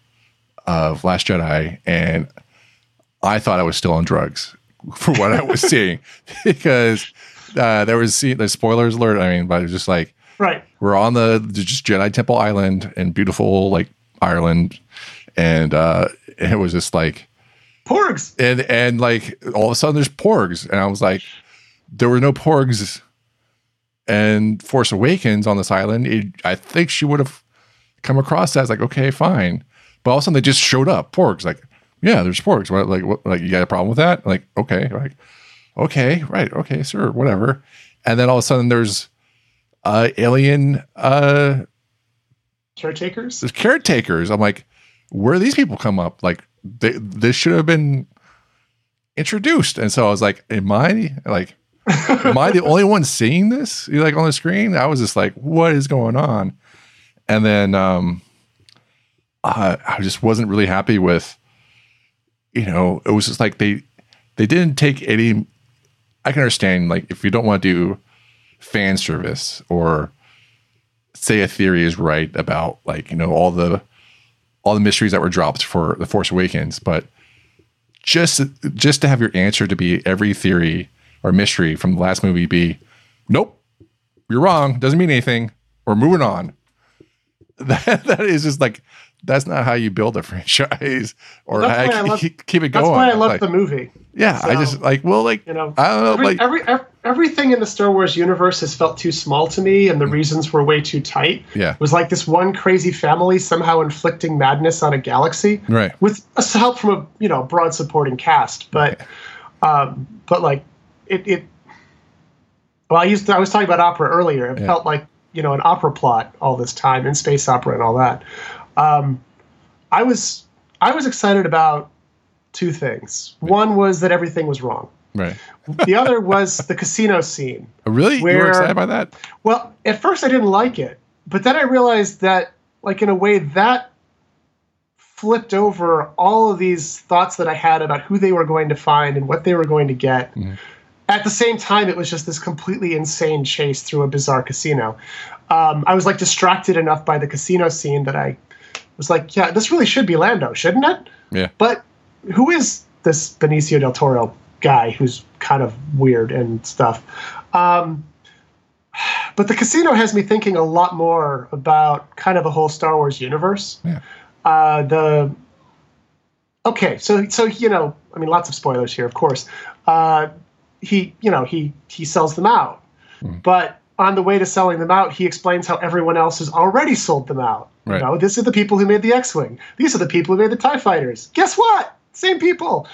of Last Jedi, and I thought I was still on drugs for what I was seeing. Because uh, there was the spoilers alert. I mean, but it was just like right, we're on the, the just Jedi Temple Island in beautiful like Ireland, and uh, it was just like Porgs. and and like all of a sudden there's porgs. And i was like there were no porgs. And force awakens on this island it, i think she would have come across that as like okay fine. But all of a sudden they just showed up porgs like yeah there's porgs what like what like you got a problem with that like okay like okay right okay sure whatever and then all of a sudden there's uh alien uh Caretakers. There's caretakers. I'm like, where do these people come up? Like, they, this should have been introduced. And so I was like, am I like, am I the only one seeing this? You Like on the screen? I was just like, what is going on? And then um, I, I just wasn't really happy with, you know, it was just like they they didn't take any. I can understand like if you don't want to do fan service or say a theory is right about like you know all the all the mysteries that were dropped for the Force Awakens, but just just to have your answer to be every theory or mystery from the last movie be nope, you're wrong, doesn't mean anything, we're moving on. That that is just like that's not how you build a franchise or That's how why I love- keep, it That's going. why I love Like, the movie. yeah, I just like well, like You know, I don't know, every, like every, ev- everything in the Star Wars universe has felt too small to me, and the reasons were way too tight. Yeah. it was like this one crazy family somehow inflicting madness on a galaxy, Right. With help from a you know broad supporting cast, but um, but like it it. Well, I used to, I was talking about opera earlier. It Yeah. felt like you know an opera plot all this time in space opera and all that. Um, I was I was excited about two things. One was that everything was wrong. right. The other was the casino scene. Really, you were excited by that? Well, at first I didn't like it, but then I realized that, like in a way, that flipped over all of these thoughts that I had about who they were going to find and what they were going to get. And at the same time, it was just this completely insane chase through a bizarre casino. Um, I was like distracted enough by the casino scene that I was like, yeah, this really should be Lando, shouldn't it? Yeah. But who is this Benicio del Toro guy who's kind of weird and stuff? Um, but the casino has me thinking a lot more about kind of the whole Star Wars universe. Yeah. Uh, the okay, so so you know, I mean, lots of spoilers here, of course. Uh, he, you know, he he sells them out, but on the way to selling them out, he explains how everyone else has already sold them out. Right. Know, this are the people who made the X-wing. These are the people who made the Tie Fighters. Guess what? Same people.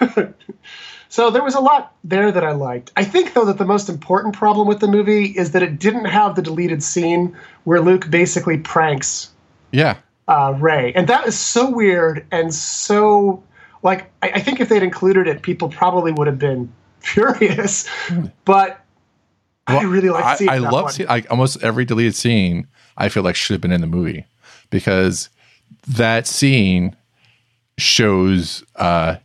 so there was a lot there that I liked. I think though that the most important problem with the movie is that it didn't have the deleted scene where Luke basically pranks Yeah. uh, Rey, and that is so weird and so like I, I think if they'd included it, people probably would have been furious. But I Well, really like I, seeing I love one. see, like almost every deleted scene. I feel like should have been in the movie because that scene shows uh,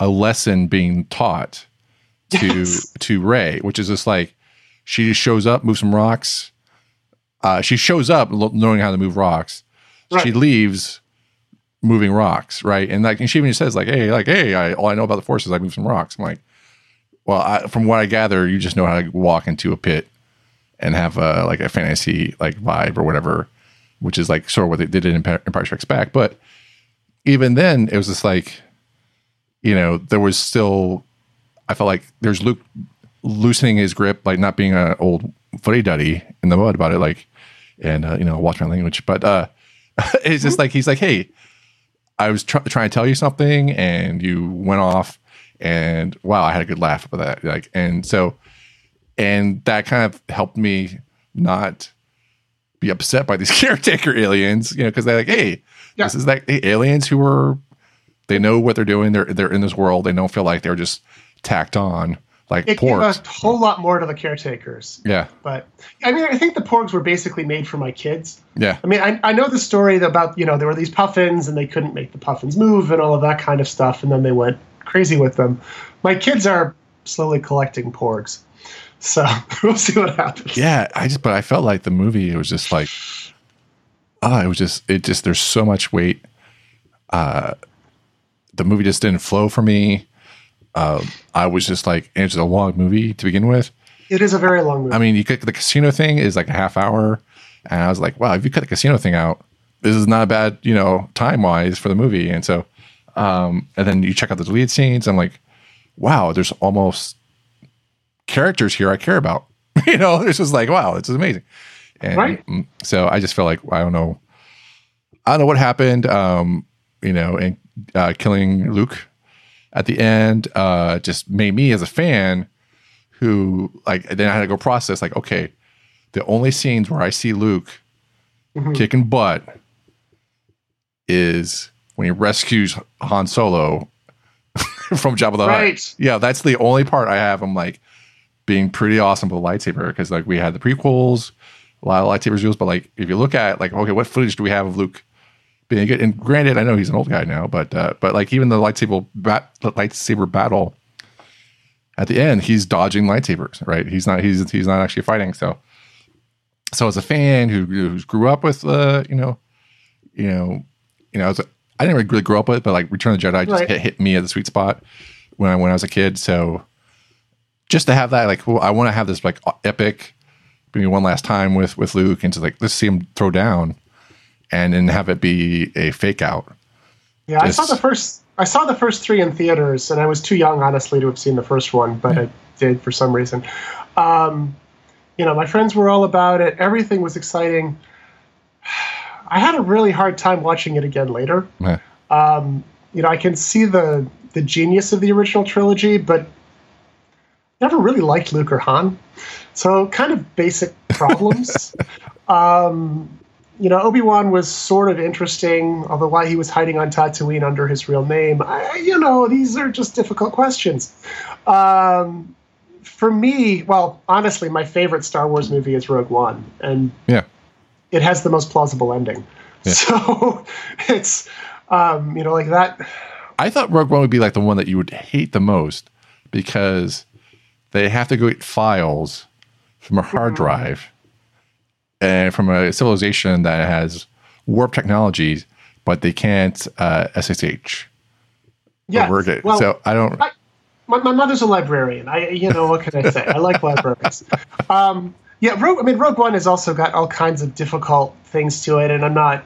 a lesson being taught to Yes. to Rey, which is just like she just shows up, moves some rocks. Uh, she shows up knowing how to move rocks. She leaves moving rocks, right? And like, and she even says like, "Hey, like, hey, I, all I know about the force is I move some rocks." I'm like, well, I, from what I gather, you just know how to walk into a pit and have a like a fantasy like vibe or whatever, which is like sort of what they did in Empire, Strikes Back. But even then, it was just like, you know, there was still. I felt like there's Luke loosening his grip, like not being an old footy duddy in the mud about it, like, and uh, you know, watch my language. But uh, it's just like he's like, hey, I was try- trying to tell you something, and you went off, and wow, I had a good laugh about that. Like, and so, and that kind of helped me not be upset by these caretaker aliens, you know, because they're like, hey, Yeah. this is like hey, aliens who are, they know what they're doing. They're they're in this world. They don't feel like they're just tacked on like It gave porgs. a whole lot more to the caretakers. Yeah, But I mean, I think the porgs were basically made for my kids. yeah, I mean, I, I know the story about, you know, there were these puffins and they couldn't make the puffins move and all of that kind of stuff. And then they went crazy with them. My kids are slowly collecting porgs. So we'll see what happens. yeah. I just, but I felt like the movie it was just like, oh, it was just, it just, there's so much weight. Uh, the movie just didn't flow for me. Uh, I was just like, it's a long movie to begin with. It is a very long movie. I mean, you could, the casino thing is like a half hour, and I was like, wow, if you cut the casino thing out, this is not a bad, you know, time wise for the movie. And so, um, and then you check out the deleted scenes. I'm like, wow, there's almost characters here I care about. you know, it's just like, wow, this is amazing. And Right. mm, so I just feel like I don't know, I don't know what happened. Um, you know, and uh, killing Luke at the end uh, just made me as a fan who like then I had to go process like okay, the only scenes where I see Luke kicking butt is when he rescues Han Solo from Jabba the Hutt. Yeah, that's the only part I have. I'm like being pretty awesome with a lightsaber because like we had the prequels, a lot of lightsaber reveals, but like if you look at like okay, what footage do we have of Luke being good? And granted, I know he's an old guy now, but uh, but like even the lightsaber bat, lightsaber battle at the end, he's dodging lightsabers, right? He's not he's he's not actually fighting. So so as a fan who who grew up with uh you know you know you know as a, I didn't really grow up with, but like Return of the Jedi just Right. hit, hit me at the sweet spot when I when I was a kid. So just to have that like well, I want to have this like epic maybe one last time with with Luke and to like let's see him throw down and then have it be a fake out. Yeah, I saw the first. I saw the first three in theaters, and I was too young, honestly, to have seen the first one, but I did for some reason. Um, you know, my friends were all about it. Everything was exciting. I had a really hard time watching it again later. Yeah. You know, I can see the the genius of the original trilogy, but never really liked Luke or Han. So, kind of basic problems. um, you know, Obi Wan was sort of interesting, although why he was hiding on Tatooine under his real name, I, you know, these are just difficult questions. Um, for me, well, honestly, my favorite Star Wars movie is Rogue One, and Yeah. It has the most plausible ending. Yeah. So it's, um, you know, like that. I thought Rogue One would be like the one that you would hate the most because they have to go get files from a hard drive and from a civilization that has warp technologies, but they can't uh, SSH. Yeah. It. Well, so I don't. I- my, my mother's a librarian. I, you know, what can I say? I like libraries. Um, yeah, Rogue. I mean, Rogue One has also got all kinds of difficult things to it, and I'm not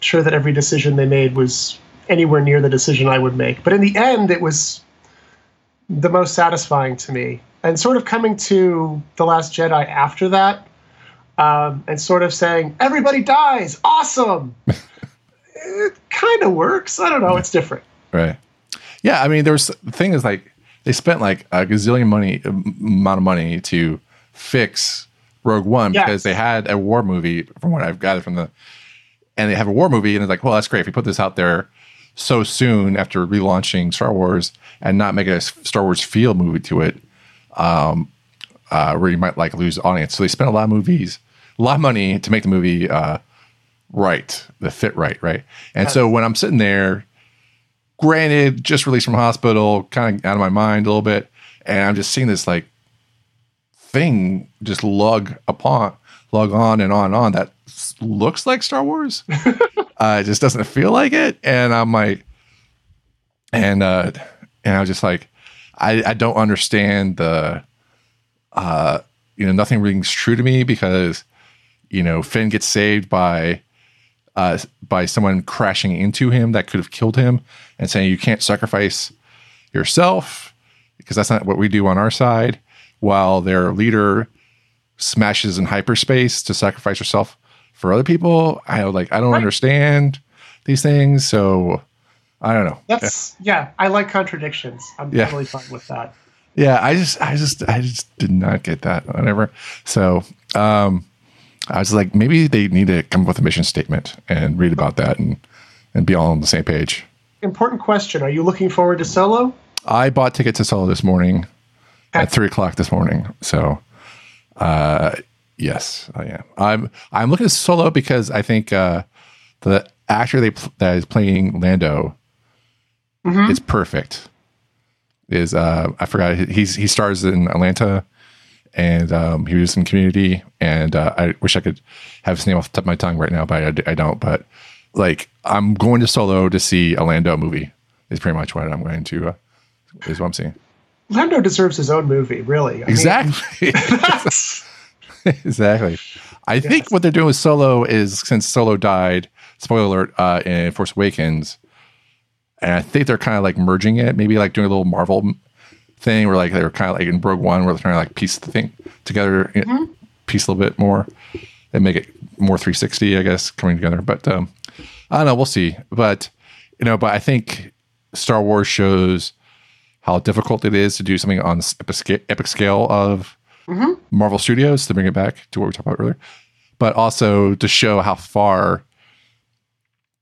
sure that every decision they made was anywhere near the decision I would make. But in the end, it was the most satisfying to me. And sort of coming to the Last Jedi after that, um, and sort of saying everybody dies, awesome. it kind of works. I don't know. It's different. Right. Yeah, I mean, there's the thing is like they spent like a gazillion money amount of money to fix Rogue One Yes. because they had a war movie, from what I've gathered from the, and they have a war movie, and it's like, well, that's great if you put this out there so soon after relaunching Star Wars and not make a Star Wars feel movie to it, um, uh, where you might like lose audience. So they spent a lot of movies, a lot of money to make the movie uh, right, the fit right, right. And so when I'm sitting there granted, just released from hospital, kind of out of my mind a little bit, and I'm just seeing this like thing just lug upon, lug on and on and on that looks like Star Wars. uh, it just doesn't feel like it, and I'm like, and uh, and I was just like, I I don't understand the, uh, you know, nothing rings true to me because, you know, Finn gets saved by uh, by someone crashing into him that could have killed him and saying you can't sacrifice yourself because that's not what we do on our side while their leader smashes in hyperspace to sacrifice herself for other people i like i don't understand these things so i don't know That's yeah. I like contradictions. I'm Yeah. totally fine with that. yeah i just i just i just did not get that whatever so um i was like maybe they need to come up with a mission statement and read about that and and be all on the same page Important question. Are you looking forward to Solo? I bought tickets to Solo this morning at three o'clock this morning. So, uh, yes, I am. I'm I'm looking at Solo because I think uh, the actor they pl- that is playing Lando is perfect. Is uh, I forgot he's he stars in Atlanta, and um, he was in Community, and uh, I wish I could have his name off the top of my tongue right now, but I, I don't. But like, I'm going to Solo to see a Lando movie. Is pretty much what I'm going to. Uh, is what I'm seeing. Lando deserves his own movie, really. I Exactly. that's- exactly. I think what they're doing with Solo is since Solo died, spoiler alert, uh, in Force Awakens, and I think they're kind of like merging it, maybe like doing a little Marvel thing where like they were kind of like in Rogue One where they're trying to like piece the thing together, know, piece a little bit more and make it more 360, I guess, coming together. But um, I don't know. We'll see. But, you know, but I think Star Wars shows how difficult it is to do something on epic scale, of Marvel Studios to bring it back to what we talked about earlier, but also to show how far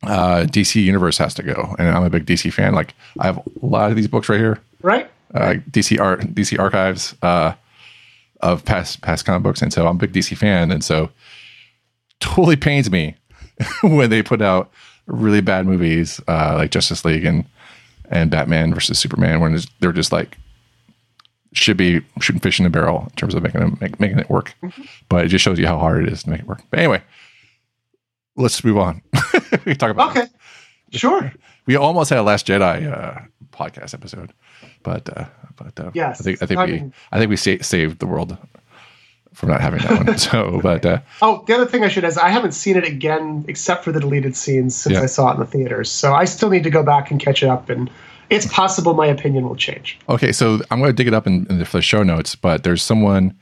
uh, DC Universe has to go. And I'm a big DC fan. Like I have a lot of these books right here, right? uh, DC art, DC archives uh, of past past comic books, and so I'm a big DC fan, and so totally pains me when they put out really bad movies uh, like Justice League and and Batman versus Superman when it's- they're just like should be shooting fish in a barrel in terms of making it, make, making it work. But it just shows you how hard it is to make it work. But anyway, let's move on. we can talk about Okay, sure. we almost had a Last Jedi uh, podcast episode, but uh, but uh, Yes, I think I think I we mean- I think we sa- saved the world from not having that one. So, but uh, Oh, the other thing I should add is I haven't seen it again except for the deleted scenes since Yeah. I saw it in the theaters. So I still need to go back and catch it up, and it's possible my opinion will change. okay, so I'm going to dig it up in, in the, show notes. But there's someone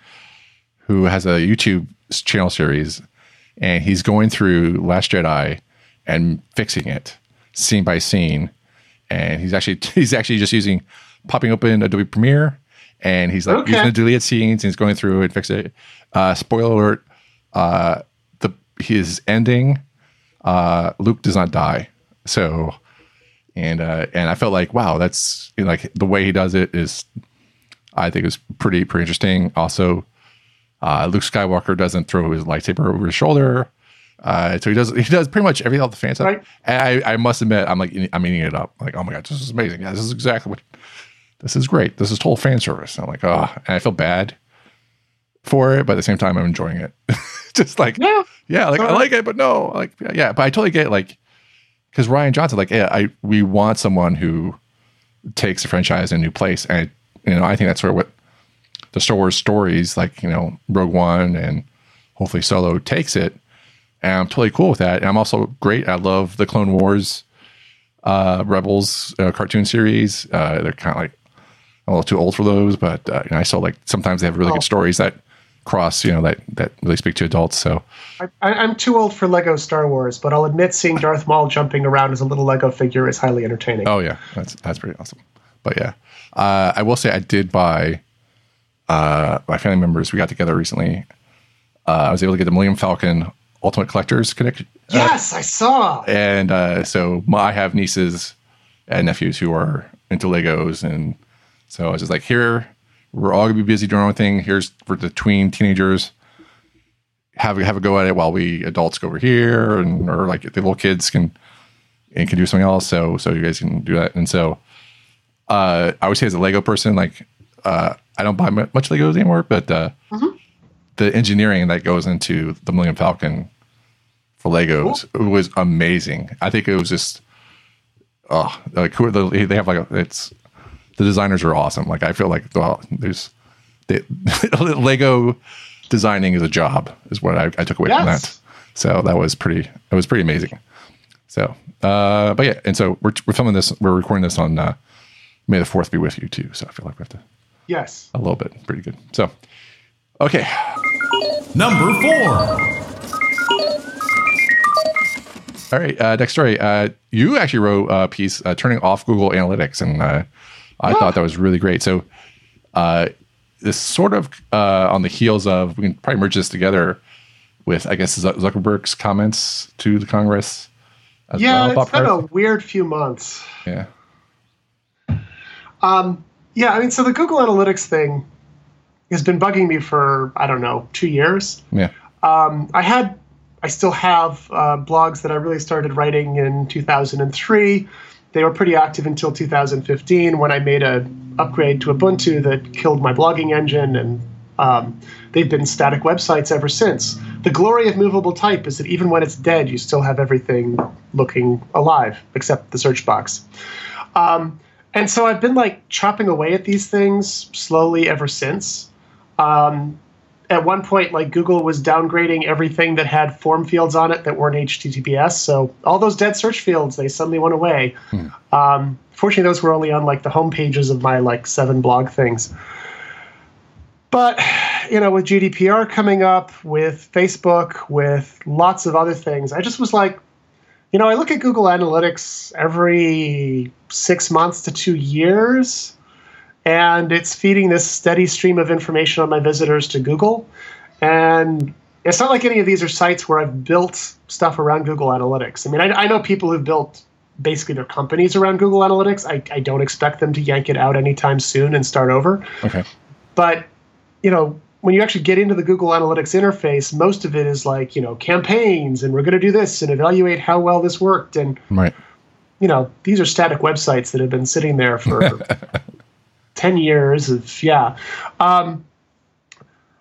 who has a YouTube channel series, and he's going through Last Jedi and fixing it scene by scene, and he's actually he's actually just using popping open Adobe Premiere, and he's like Okay. using the deleted scenes and he's going through and fix it. Uh, spoiler alert: uh, the his ending, uh, Luke does not die. So, and uh, and I felt like wow, that's you know, like the way he does it is, I think is pretty pretty interesting. Also, uh, Luke Skywalker doesn't throw his lightsaber over his shoulder. Uh, so he does he does pretty much everything all the fan stuff. Right. And I, I must admit, I'm like I'm eating it up. Like, oh my god, this is amazing. Yeah, this is exactly what this is great. This is total fan service. I'm like, oh, and I feel bad for it, but at the same time, I'm enjoying it. Just like, Yeah. yeah, like I like it, but no, like, yeah, but I totally get it, like, because Rian Johnson, like, yeah, I we want someone who takes the franchise in a new place, and you know, I think that's sort of what the Star Wars stories, like you know, Rogue One and hopefully Solo takes it, and I'm totally cool with that. And I'm also great. I love the Clone Wars, uh, Rebels uh, cartoon series. Uh, they're kind of like a little too old for those, but uh, you know, I saw like sometimes they have really Oh. good stories that cross, you know, that that really speak to adults. So I, I'm too old for Lego Star Wars, but I'll admit seeing Darth Maul jumping around as a little Lego figure is highly entertaining. Oh yeah, that's that's pretty awesome. But yeah, uh, I will say I did buy. Uh, my family members we got together recently. Uh, I was able to get the Millennium Falcon Ultimate Collectors Connect, yes, I saw. and uh, so my, I have nieces and nephews who are into Legos, and so I was just like, here we're all gonna be busy doing our own thing. Here's for the tween teenagers. Have have a go at it while we adults go over here, and or like the little kids can and can do something else. So so you guys can do that. And so uh, I would say as a Lego person, like uh, I don't buy much Legos anymore, but uh, the engineering that goes into the Millennium Falcon for Legos it was amazing. I think it was just oh like who are the, they have like a, it's the designers are awesome. Like I feel like well there's they, Lego designing is a job is what I, I took away from that. So that was pretty that was pretty amazing. So uh but yeah, and so we're we're filming this we're recording this on uh May the fourth be with you too. So I feel like we have to Yes. a little bit pretty good. So okay. Number four. All right, uh, next story. Uh, you actually wrote a piece uh, turning off Google Analytics, and I thought that was really great. So, uh, this sort of uh, on the heels of we can probably merge this together with I guess Zuckerberg's comments to the Congress. as Yeah, well it's been a weird few months. yeah, Um, yeah, I mean, so the Google Analytics thing has been bugging me for I don't know two years. yeah, Um, I had, I still have uh, blogs that I really started writing in 2003. They were pretty active until 2015 when I made a upgrade to Ubuntu that killed my blogging engine, and um, they've been static websites ever since. The glory of movable type is that even when it's dead, you still have everything looking alive except the search box. Um, and so I've been like chopping away at these things slowly ever since. Um, at one point, like Google was downgrading everything that had form fields on it that weren't HTTPS. So all those dead search fields, they suddenly went away. Um, fortunately, those were only on like the home pages of my like seven blog things. But you know, with GDPR coming up, with Facebook, with lots of other things, I just was like, you know, I look at Google Analytics every six months to two years, and it's feeding this steady stream of information on my visitors to Google. And it's not like any of these are sites where I've built stuff around Google Analytics. I mean, I, I know people who've built basically their companies around Google Analytics. I, I don't expect them to yank it out anytime soon and start over. okay, But, you know, when you actually get into the Google Analytics interface, most of it is like, you know, campaigns and we're going to do this and evaluate how well this worked. And, right, you know, these are static websites that have been sitting there for 10 years of, yeah. Um,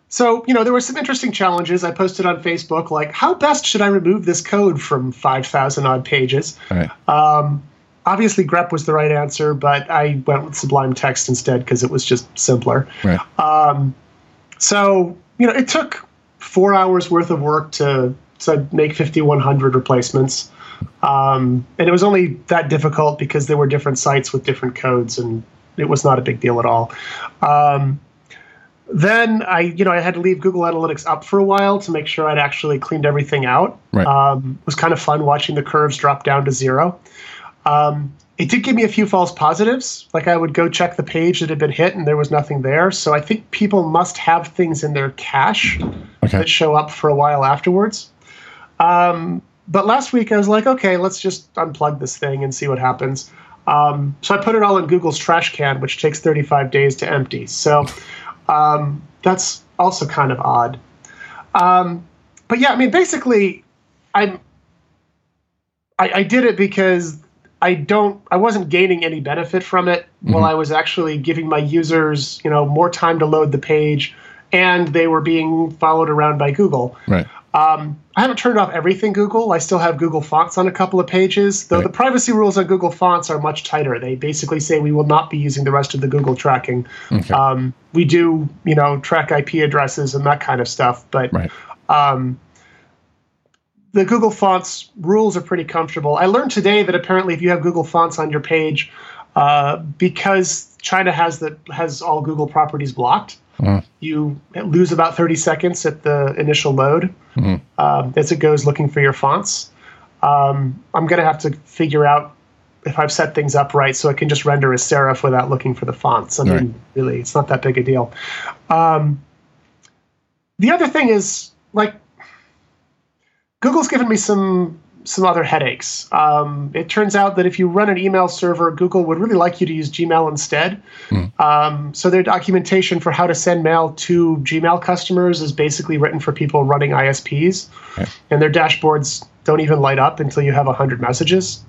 so, you know, there were some interesting challenges I posted on Facebook, like, how best should I remove this code from 5,000 odd pages? right, Um, obviously, grep was the right answer, but I went with Sublime Text instead because it was just simpler. right, Um, so, you know, it took four hours worth of work to, to make 5,100 replacements. Um, and it was only that difficult because there were different sites with different codes, and it was not a big deal at all. Um, then I, you know, I had to leave Google Analytics up for a while to make sure I'd actually cleaned everything out. Right. Um, it was kind of fun watching the curves drop down to zero. Um, it did give me a few false positives. Like I would go check the page that had been hit and there was nothing there. So I think people must have things in their cache okay, that show up for a while afterwards. Um, but last week I was like, okay, let's just unplug this thing and see what happens. Um, so I put it all in Google's trash can, which takes 35 days to empty. So um, that's also kind of odd. Um, but yeah, I mean, basically, I'm I, I did it because I don't I wasn't gaining any benefit from it while I was actually giving my users, you know, more time to load the page and they were being followed around by Google. Right. Um, I haven't turned off everything Google. I still have Google Fonts on a couple of pages, though Right. the privacy rules on Google Fonts are much tighter. They basically say we will not be using the rest of the Google tracking. Okay. Um, we do, you know, track IP addresses and that kind of stuff, but right. um, the Google Fonts rules are pretty comfortable. I learned today that apparently if you have Google Fonts on your page, uh, because China has the has all Google properties blocked, you lose about 30 seconds at the initial load um, as it goes looking for your fonts. Um, I'm going to have to figure out if I've set things up right so it can just render as serif without looking for the fonts. I mean, Right. really, it's not that big a deal. Um, the other thing is like Google's given me some some other headaches. Um, it turns out that if you run an email server, Google would really like you to use Gmail instead. Um, so their documentation for how to send mail to Gmail customers is basically written for people running ISPs, and their dashboards don't even light up until you have 100 messages.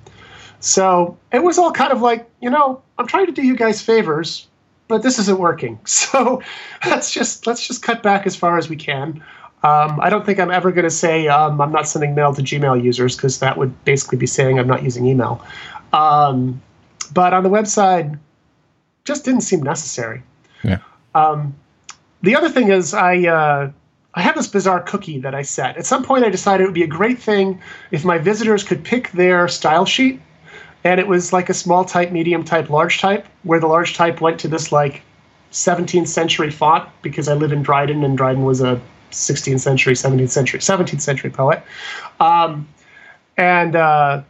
So it was all kind of like, you know, I'm trying to do you guys favors, but this isn't working. So let's just let's just cut back as far as we can. Um, I don't think I'm ever going to say um, I'm not sending mail to Gmail users because that would basically be saying I'm not using email. Um, but on the website, just didn't seem necessary. Yeah. The other thing is, I uh, I have this bizarre cookie that I set. At some point, I decided it would be a great thing if my visitors could pick their style sheet, and it was like a small type, medium type, large type, where the large type went to this like 17th century font because I live in Dryden, and Dryden was a 16th century, 17th century, 17th century poet. Um, and uh,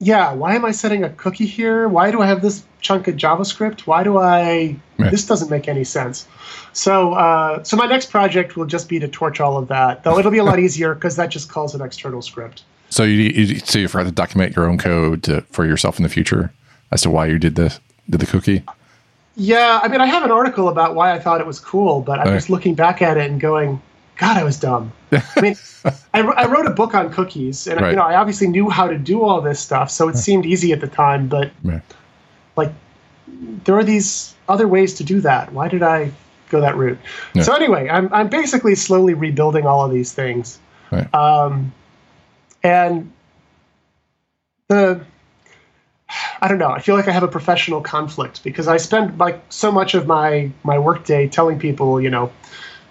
yeah, why am I setting a cookie here? Why do I have this chunk of JavaScript? Why do I? Yeah. This doesn't make any sense. So, uh, so my next project will just be to torch all of that. Though it'll be a lot easier because that just calls an external script. So you, you so you forgot to document your own code to, for yourself in the future as to why you did the did the cookie. Yeah, I mean, I have an article about why I thought it was cool, but I'm Okay. just looking back at it and going, God, I was dumb. I mean, I, I wrote a book on cookies, and Right. you know, I obviously knew how to do all this stuff, so it seemed easy at the time. But Yeah. like, there are these other ways to do that. Why did I go that route? Yeah. So anyway, I'm I'm basically slowly rebuilding all of these things, Right. um, and the I don't know. I feel like I have a professional conflict because I spend like so much of my my workday telling people, you know,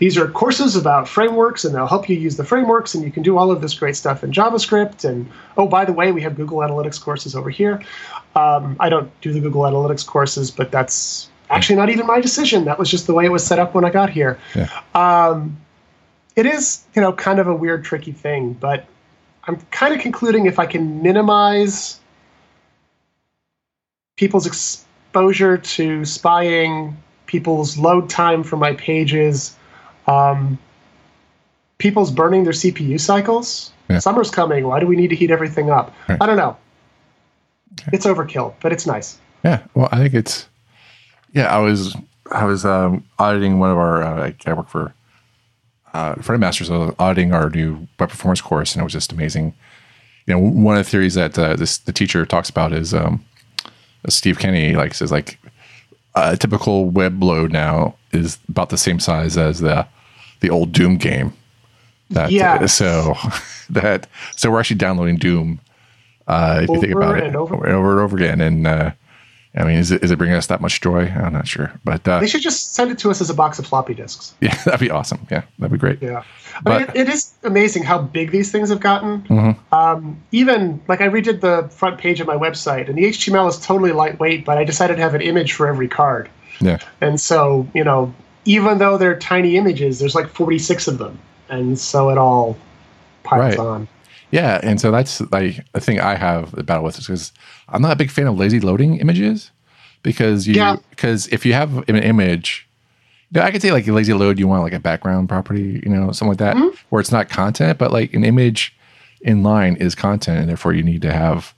these are courses about frameworks and they'll help you use the frameworks and you can do all of this great stuff in JavaScript. And oh, by the way, we have Google Analytics courses over here. Um, I don't do the Google Analytics courses, but that's actually not even my decision. That was just the way it was set up when I got here. Yeah. Um, it is, you know, kind of a weird, tricky thing, but I'm kind of concluding if I can minimize people's exposure to spying, people's load time for my pages, um, people's burning their CPU cycles. Yeah. Summer's coming. Why do we need to heat everything up? Right. I don't know. It's overkill, but it's nice. Yeah. Well, I think it's yeah. I was I was um, auditing one of our uh, I- work for uh, Masters. I was auditing our new web performance course, and it was just amazing. You know, one of the theories that uh, this the teacher talks about is um, Steve Kinney like says like a typical web load now is about the same size as the the old Doom game. That Yes. so that so we're actually downloading Doom. Uh, if you think about it, over. over and over, and over again, and uh, I mean, is it is it bringing us that much joy? I'm not sure, but uh, They should just send it to us as a box of floppy disks. yeah, that'd be awesome. Yeah, that'd be great. Yeah. I But- mean, it, it is amazing how big these things have gotten. Mm-hmm. Um, even like I redid the front page of my website, and the HTML is totally lightweight, but I decided to have an image for every card. Yeah, And so, you know, even though they're tiny images, there's like 46 of them. And so it all piles Right. on. Yeah, and so that's like the thing I have a battle with is because I'm not a big fan of lazy loading images because you Yeah. because if you have an image. Yeah, I could say like a lazy load. You want like a background property, you know, something like that, Mm-hmm. where it's not content, but like an image in line is content, and therefore you need to have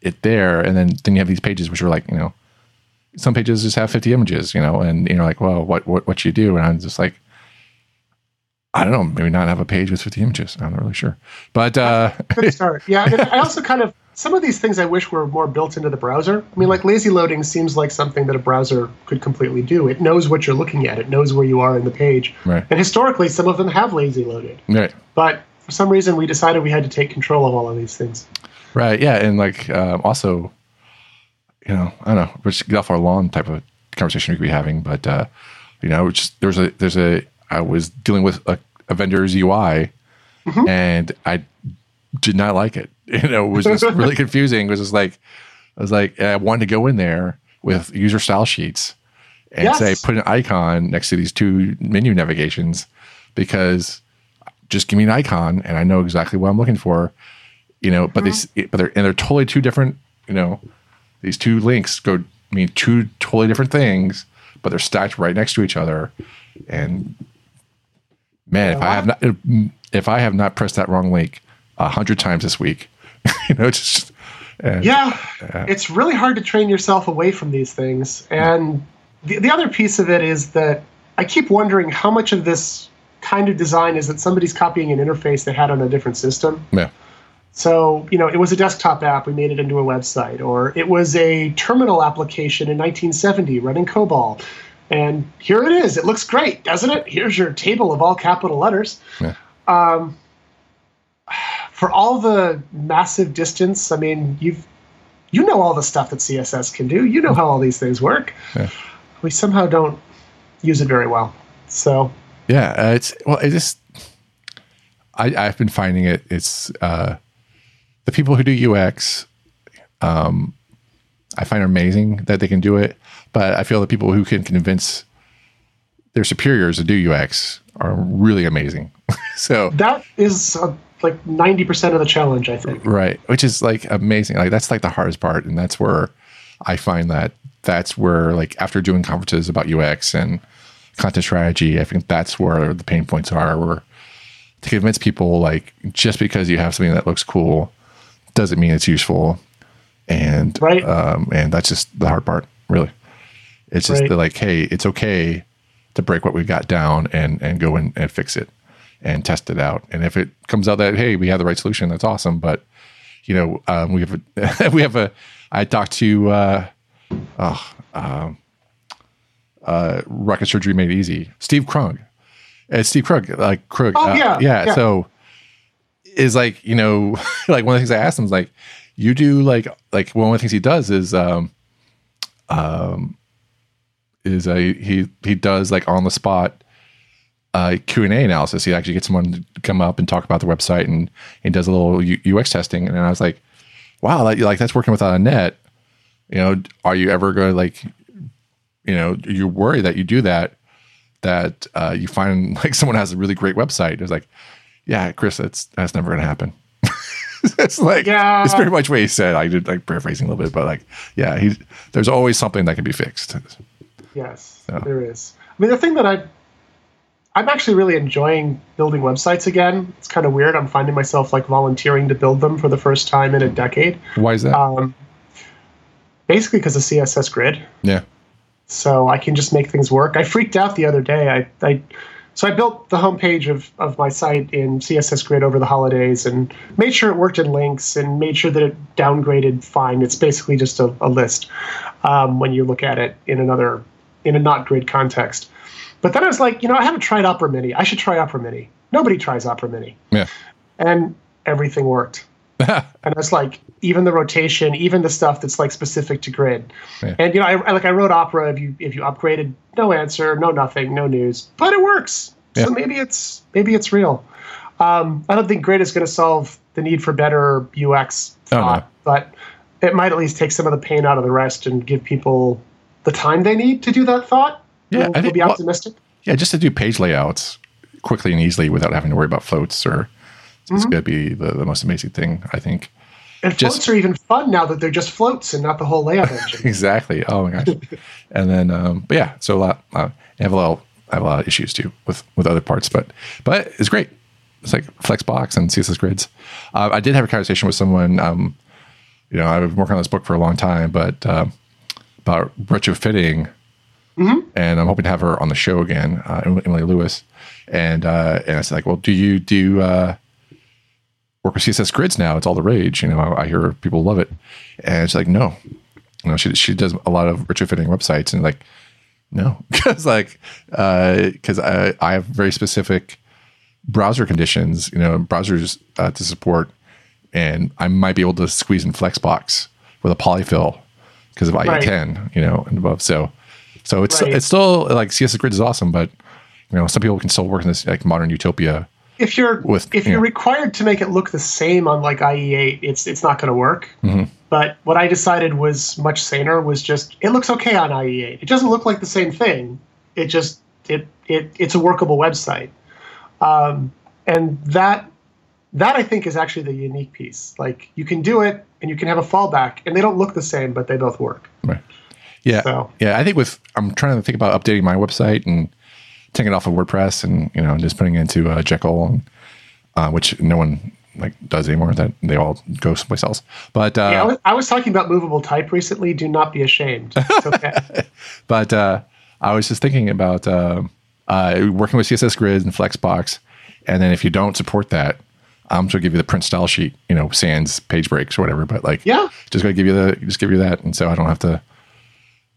it there. And then then you have these pages which are like you know, some pages just have 50 images, you know, and you're like, well, what what what you do? And I'm just like, I don't know, maybe not have a page with 50 images. I'm not really sure, but uh, Good start. Yeah. I, I also kind of some of these things I wish were more built into the browser. I mean, like lazy loading seems like something that a browser could completely do. It knows what you're looking at. It knows where you are in the page. Right. And historically, some of them have lazy loaded. Right. But for some reason, we decided we had to take control of all of these things. Right. Yeah. And like um, also, you know, I don't know, which get off our lawn type of conversation we could be having, but uh, you know, just there's a there's a I was dealing with a, a vendor's UI, mm-hmm. and I did not like it. You know, it was just really confusing. It was just like I was like I wanted to go in there with user style sheets and Yes. say put an icon next to these two menu navigations because just give me an icon and I know exactly what I'm looking for. You know, but they mm-hmm. but they're and they're totally two different. You know, these two links go mean two totally different things, but they're stacked right next to each other. And man, if I have not if I have not pressed that wrong link a hundred times this week, you know, just and, Yeah, it's really hard to train yourself away from these things. And the, the other piece of it is that I keep wondering how much of this kind of design is that somebody's copying an interface they had on a different system. yeah, So, you know, it was a desktop app, we made it into a website, or it was a terminal application in 1970 running COBOL. And here it is. It looks great, doesn't it? Here's your table of all capital letters. Yeah. Um, for all the massive distance, I mean, you've you know all the stuff that CSS can do. You know how all these things work. Yeah. We somehow don't use it very well. So, yeah. Uh, it's well, it just I I've been finding it. It's uh, the people who do UX. Um, I find amazing that they can do it, but I feel the people who can convince their superiors to do UX are really amazing. so that is uh, like 90% of the challenge, I think. right which is like amazing like that's like the hardest part and that's where i find that that's where like after doing conferences about ux and content strategy i think that's where the pain points are where to convince people like just because you have something that looks cool doesn't mean it's useful and Right. um and that's just the hard part really it's just Right. like hey it's okay to break what we've got down and and go in and fix it and test it out and if it comes out that hey we have the right solution that's awesome but you know um, we have a we have a i talked to uh oh um uh rocket surgery made easy steve krug it's steve krug like krug Oh, uh, yeah, yeah yeah. so is like you know like one of the things i asked him is like you do like like one of the things he does is um um is a he he does like on the spot uh, Q and A analysis. He actually gets someone to come up and talk about the website, and he does a little U- UX testing. And I was like, "Wow, that, like that's working without a net." You know, are you ever going to like, you know, you worry that you do that, that uh, you find like someone has a really great website? It's like, yeah, Chris, that's that's never going to happen. it's like, Yeah. it's pretty much what he said. I did like paraphrasing a little bit, but like, yeah, he there's always something that can be fixed. Yes, there is. I mean, the thing that I, I'm actually really enjoying building websites again. It's kind of weird. I'm finding myself like volunteering to build them for the first time in a decade. Why is that? Um, basically because of CSS Grid. yeah, so I can just make things work. I freaked out the other day. I, I so I built the homepage of, of my site in CSS Grid over the holidays and made sure it worked in links and made sure that it downgraded fine. It's basically just a, a list um, when you look at it in another in a not grid context. But then I was like, you know, I haven't tried Opera Mini. I should try Opera Mini. Nobody tries Opera Mini, yeah, and everything worked. and it's like even the rotation, even the stuff that's like specific to grid. Yeah. And you know, I, I like I wrote opera. If you if you upgraded, no answer, no nothing, no news, but it works. Yeah. So maybe it's maybe it's real. Um, I don't think grid is going to solve the need for better UX Oh, no. thought, but it might at least take some of the pain out of the rest and give people the time they need to do that thought. Yeah, We'll- I we'll think- be well- optimistic. Yeah, just to do page layouts quickly and easily without having to worry about floats or it's Mm-hmm. going to be the, the most amazing thing, I think. And just- floats are even fun now that they're just floats and not the whole layout engine. Exactly. Oh my gosh. and then, um, but yeah, so a lot, uh, I have a lot, I have a lot of issues too with, with other parts, but, but it's great. It's like Flexbox and CSS grids. Uh, I did have a conversation with someone, um, you know, I've been working on this book for a long time, but, um, about retrofitting. And I'm hoping to have her on the show again, uh, Emily Lewis. And uh, and I said like, well, do you do uh, work with CSS grids now. It's all the rage. You know, I, I hear people love it, and she's like no, you know, she she does a lot of retrofitting websites, and like no, because like because I I have very specific browser conditions, you know, browsers uh, to support, and I might be able to squeeze in Flexbox with a polyfill because of IE10, right. you know, and above. So, so it's right. it's still like CSS Grid is awesome, but you know, some people can still work in this like modern utopia. If you're with, if you are required to make it look the same on like IE8, it's it's not going to work. Mm-hmm. But what I decided was much saner was just it looks okay on IE8. It doesn't look like the same thing. It just it it it's a workable website. Um, and that that I think is actually the unique piece. Like you can do it and you can have a fallback, and they don't look the same, but they both work. Right. Yeah. So. Yeah. I think with I'm trying to think about updating my website and taking it off of WordPress and you know just putting it into uh, Jekyll, and, uh, which no one like does anymore. That they all go someplace else. But uh, yeah, I was, I was, talking about movable type recently. Do not be ashamed. It's okay. but uh, I was just thinking about uh, uh, working with CSS Grid and Flexbox, and then if you don't support that, I'm just gonna give you the print style sheet, you know, sans page breaks or whatever. But like, yeah, just gonna give you the just give you that, and so I don't have to,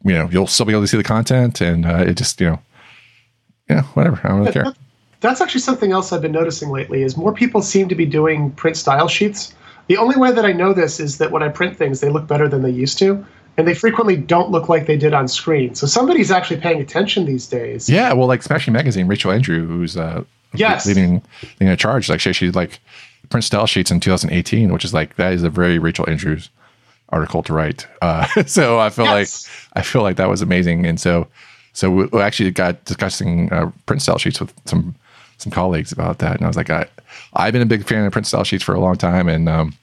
you know, you'll still be able to see the content, and uh, it just you know, yeah, whatever. I don't really care. That's actually something else I've been noticing lately. Is more people seem to be doing print style sheets. The only way that I know this is that when I print things, they look better than they used to and they frequently don't look like they did on screen. So somebody's actually paying attention these days. Yeah, well, like Smashing Magazine, Rachel Andrew, who's uh, yes. leading leading a charge, like she, she like print style sheets in 2018, which is like that is a very Rachel Andrew's article to write. Uh, so I feel yes. like I feel like that was amazing, and so so we actually got discussing uh, print style sheets with some some colleagues about that, and I was like, I I've been a big fan of print style sheets for a long time, and um,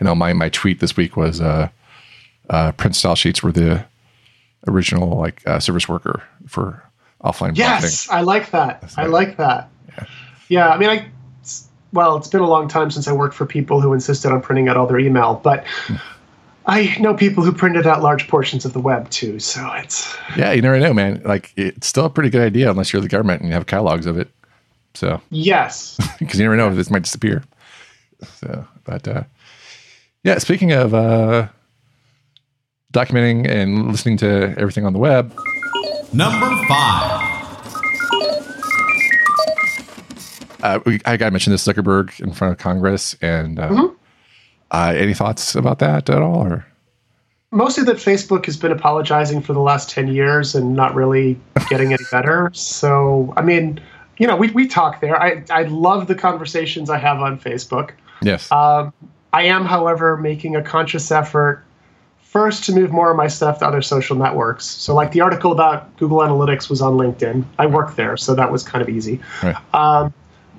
you know my my tweet this week was. Uh, uh, print style sheets were the original like uh, service worker for offline. Yes, I like that. I like that. Yeah. yeah, I mean, I well, it's been a long time since I worked for people who insisted on printing out all their email, but. I know people who printed out large portions of the web too, so it's yeah. You never know, man. Like it's still a pretty good idea unless you're the government and you have catalogs of it. So yes, because you never know if this might disappear. So, but uh, yeah. Speaking of uh, documenting and listening to everything on the web. Number five. Uh, we, I got to mention this Zuckerberg in front of Congress, and uh, mm-hmm. uh, any thoughts about that at all? Or mostly that Facebook has been apologizing for the last ten years and not really getting any better. So, I mean, you know, we we talk there. I I love the conversations I have on Facebook. Yes. Um, I am, however, making a conscious effort first to move more of my stuff to other social networks. So, like the article about Google Analytics was on LinkedIn. I work there, so that was kind of easy. Right. Um,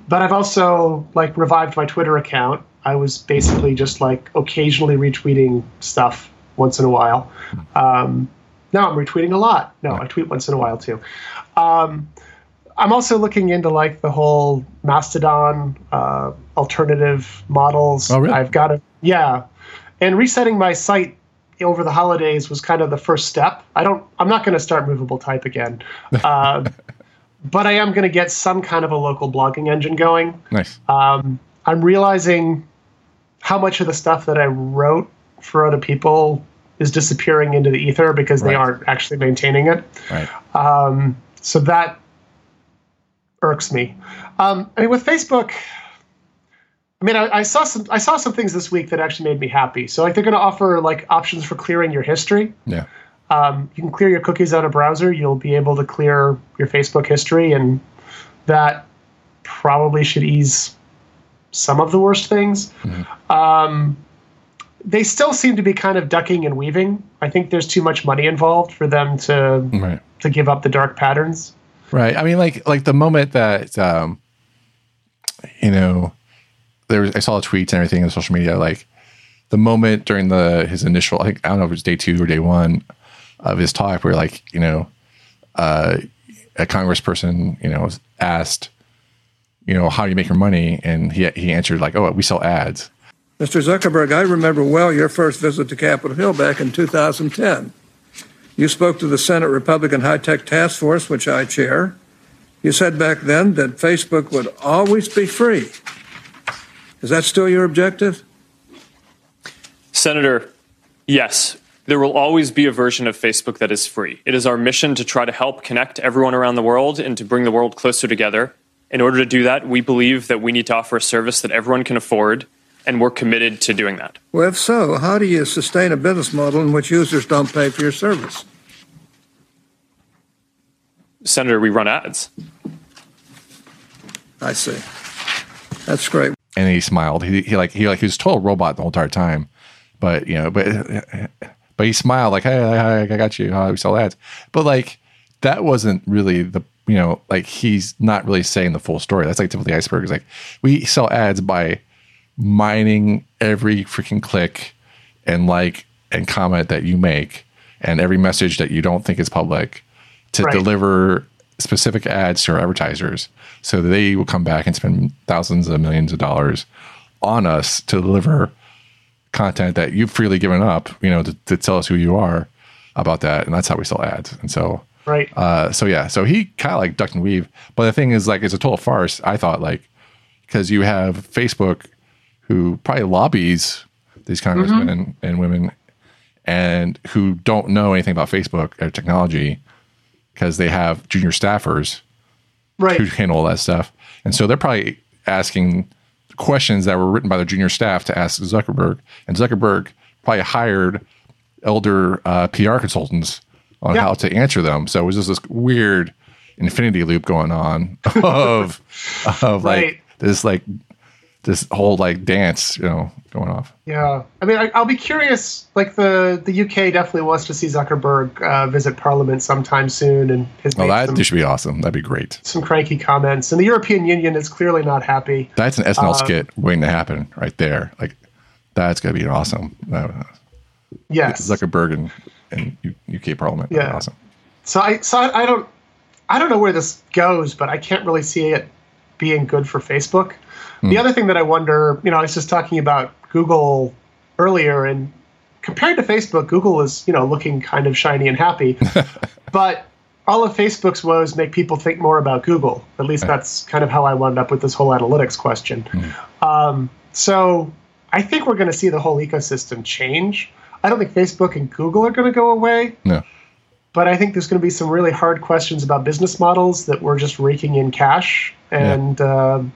but I've also like revived my Twitter account. I was basically just like occasionally retweeting stuff once in a while. Um, now I'm retweeting a lot. No, right. I tweet once in a while too. Um, I'm also looking into like the whole Mastodon uh, alternative models. Oh, really? I've got a yeah, and resetting my site over the holidays was kind of the first step. I don't. I'm not going to start movable type again, uh, but I am going to get some kind of a local blogging engine going. Nice. Um, I'm realizing how much of the stuff that I wrote for other people is disappearing into the ether because right. they aren't actually maintaining it. Right. Um, so that irks me. Um, I mean, with Facebook, I mean, I, I, saw some I saw some things this week that actually made me happy. So like they're going to offer like options for clearing your history. Yeah. Um, you can clear your cookies out of browser. You'll be able to clear your Facebook history, and that probably should ease some of the worst things. Mm-hmm. Um, they still seem to be kind of ducking and weaving. I think there's too much money involved for them to right. to give up the dark patterns. Right. I mean, like like the moment that um, you know there was I saw tweets and everything on social media. Like the moment during the his initial, I think I don't know if it was day two or day one of his talk, where like you know, uh, a congressperson you know was asked, you know, how do you make your money, and he he answered like, oh, we sell ads. Mr. Zuckerberg, I remember well your first visit to Capitol Hill back in 2010. You spoke to the Senate Republican High Tech Task Force, which I chair. You said back then that Facebook would always be free Is that still your objective? Senator, yes. There will always be a version of Facebook that is free. It is our mission to try to help connect everyone around the world and to bring the world closer together. In order to do that, we believe that we need to offer a service that everyone can afford, and we're committed to doing that. Well, if so, how do you sustain a business model in which users don't pay for your service? Senator, we run ads. I see. That's great. And he smiled. He, he like he like he was a total robot the whole entire time, but you know, but but he smiled like, hey, hi, I got you. How we sell ads, but like that wasn't really the you know like he's not really saying the full story. That's like tip of the iceberg. It's like we sell ads by mining every freaking click and like and comment that you make and every message that you don't think is public to Right. deliver specific ads to our advertisers so that they will come back and spend thousands of millions of dollars on us to deliver content that you've freely given up, you know, to, to tell us who you are about that. And that's how we sell ads. And so, Right. uh, so yeah, so he kind of like ducked and weave. But the thing is, like, it's a total farce. I thought, like, because you have Facebook, who probably lobbies these congressmen and, and women, and who don't know anything about Facebook or technology, because they have junior staffers right. who handle all that stuff, and so they're probably asking questions that were written by their junior staff to ask Zuckerberg, and Zuckerberg probably hired elder uh, PR consultants on Yeah. how to answer them. So it was just this weird infinity loop going on of of Right. like this like this whole like dance, you know, going off. Yeah, I mean, I, I'll be curious. Like the the UK definitely wants to see Zuckerberg uh, visit Parliament sometime soon, and has Well, made that some, should be awesome. That'd be great. some cranky comments. And the European Union is clearly not happy. That's an SNL Uh, skit waiting to happen right there. Like that's gonna be awesome. Uh, Yes. Zuckerberg and, and UK Parliament. That'd Yeah. awesome. So I so I, I don't I don't know where this goes, but I can't really see it being good for Facebook. Hmm. The other thing that I wonder, you know, I was just talking about Google earlier, and compared to Facebook, Google is you know looking kind of shiny and happy, but all of Facebook's woes make people think more about Google. At least that's kind of how I wound up with this whole analytics question. Hmm. Um, so I think we're going to see the whole ecosystem change. I don't think Facebook and Google are going to go away No. but I think there's going to be some really hard questions about business models that we're just raking in cash, and um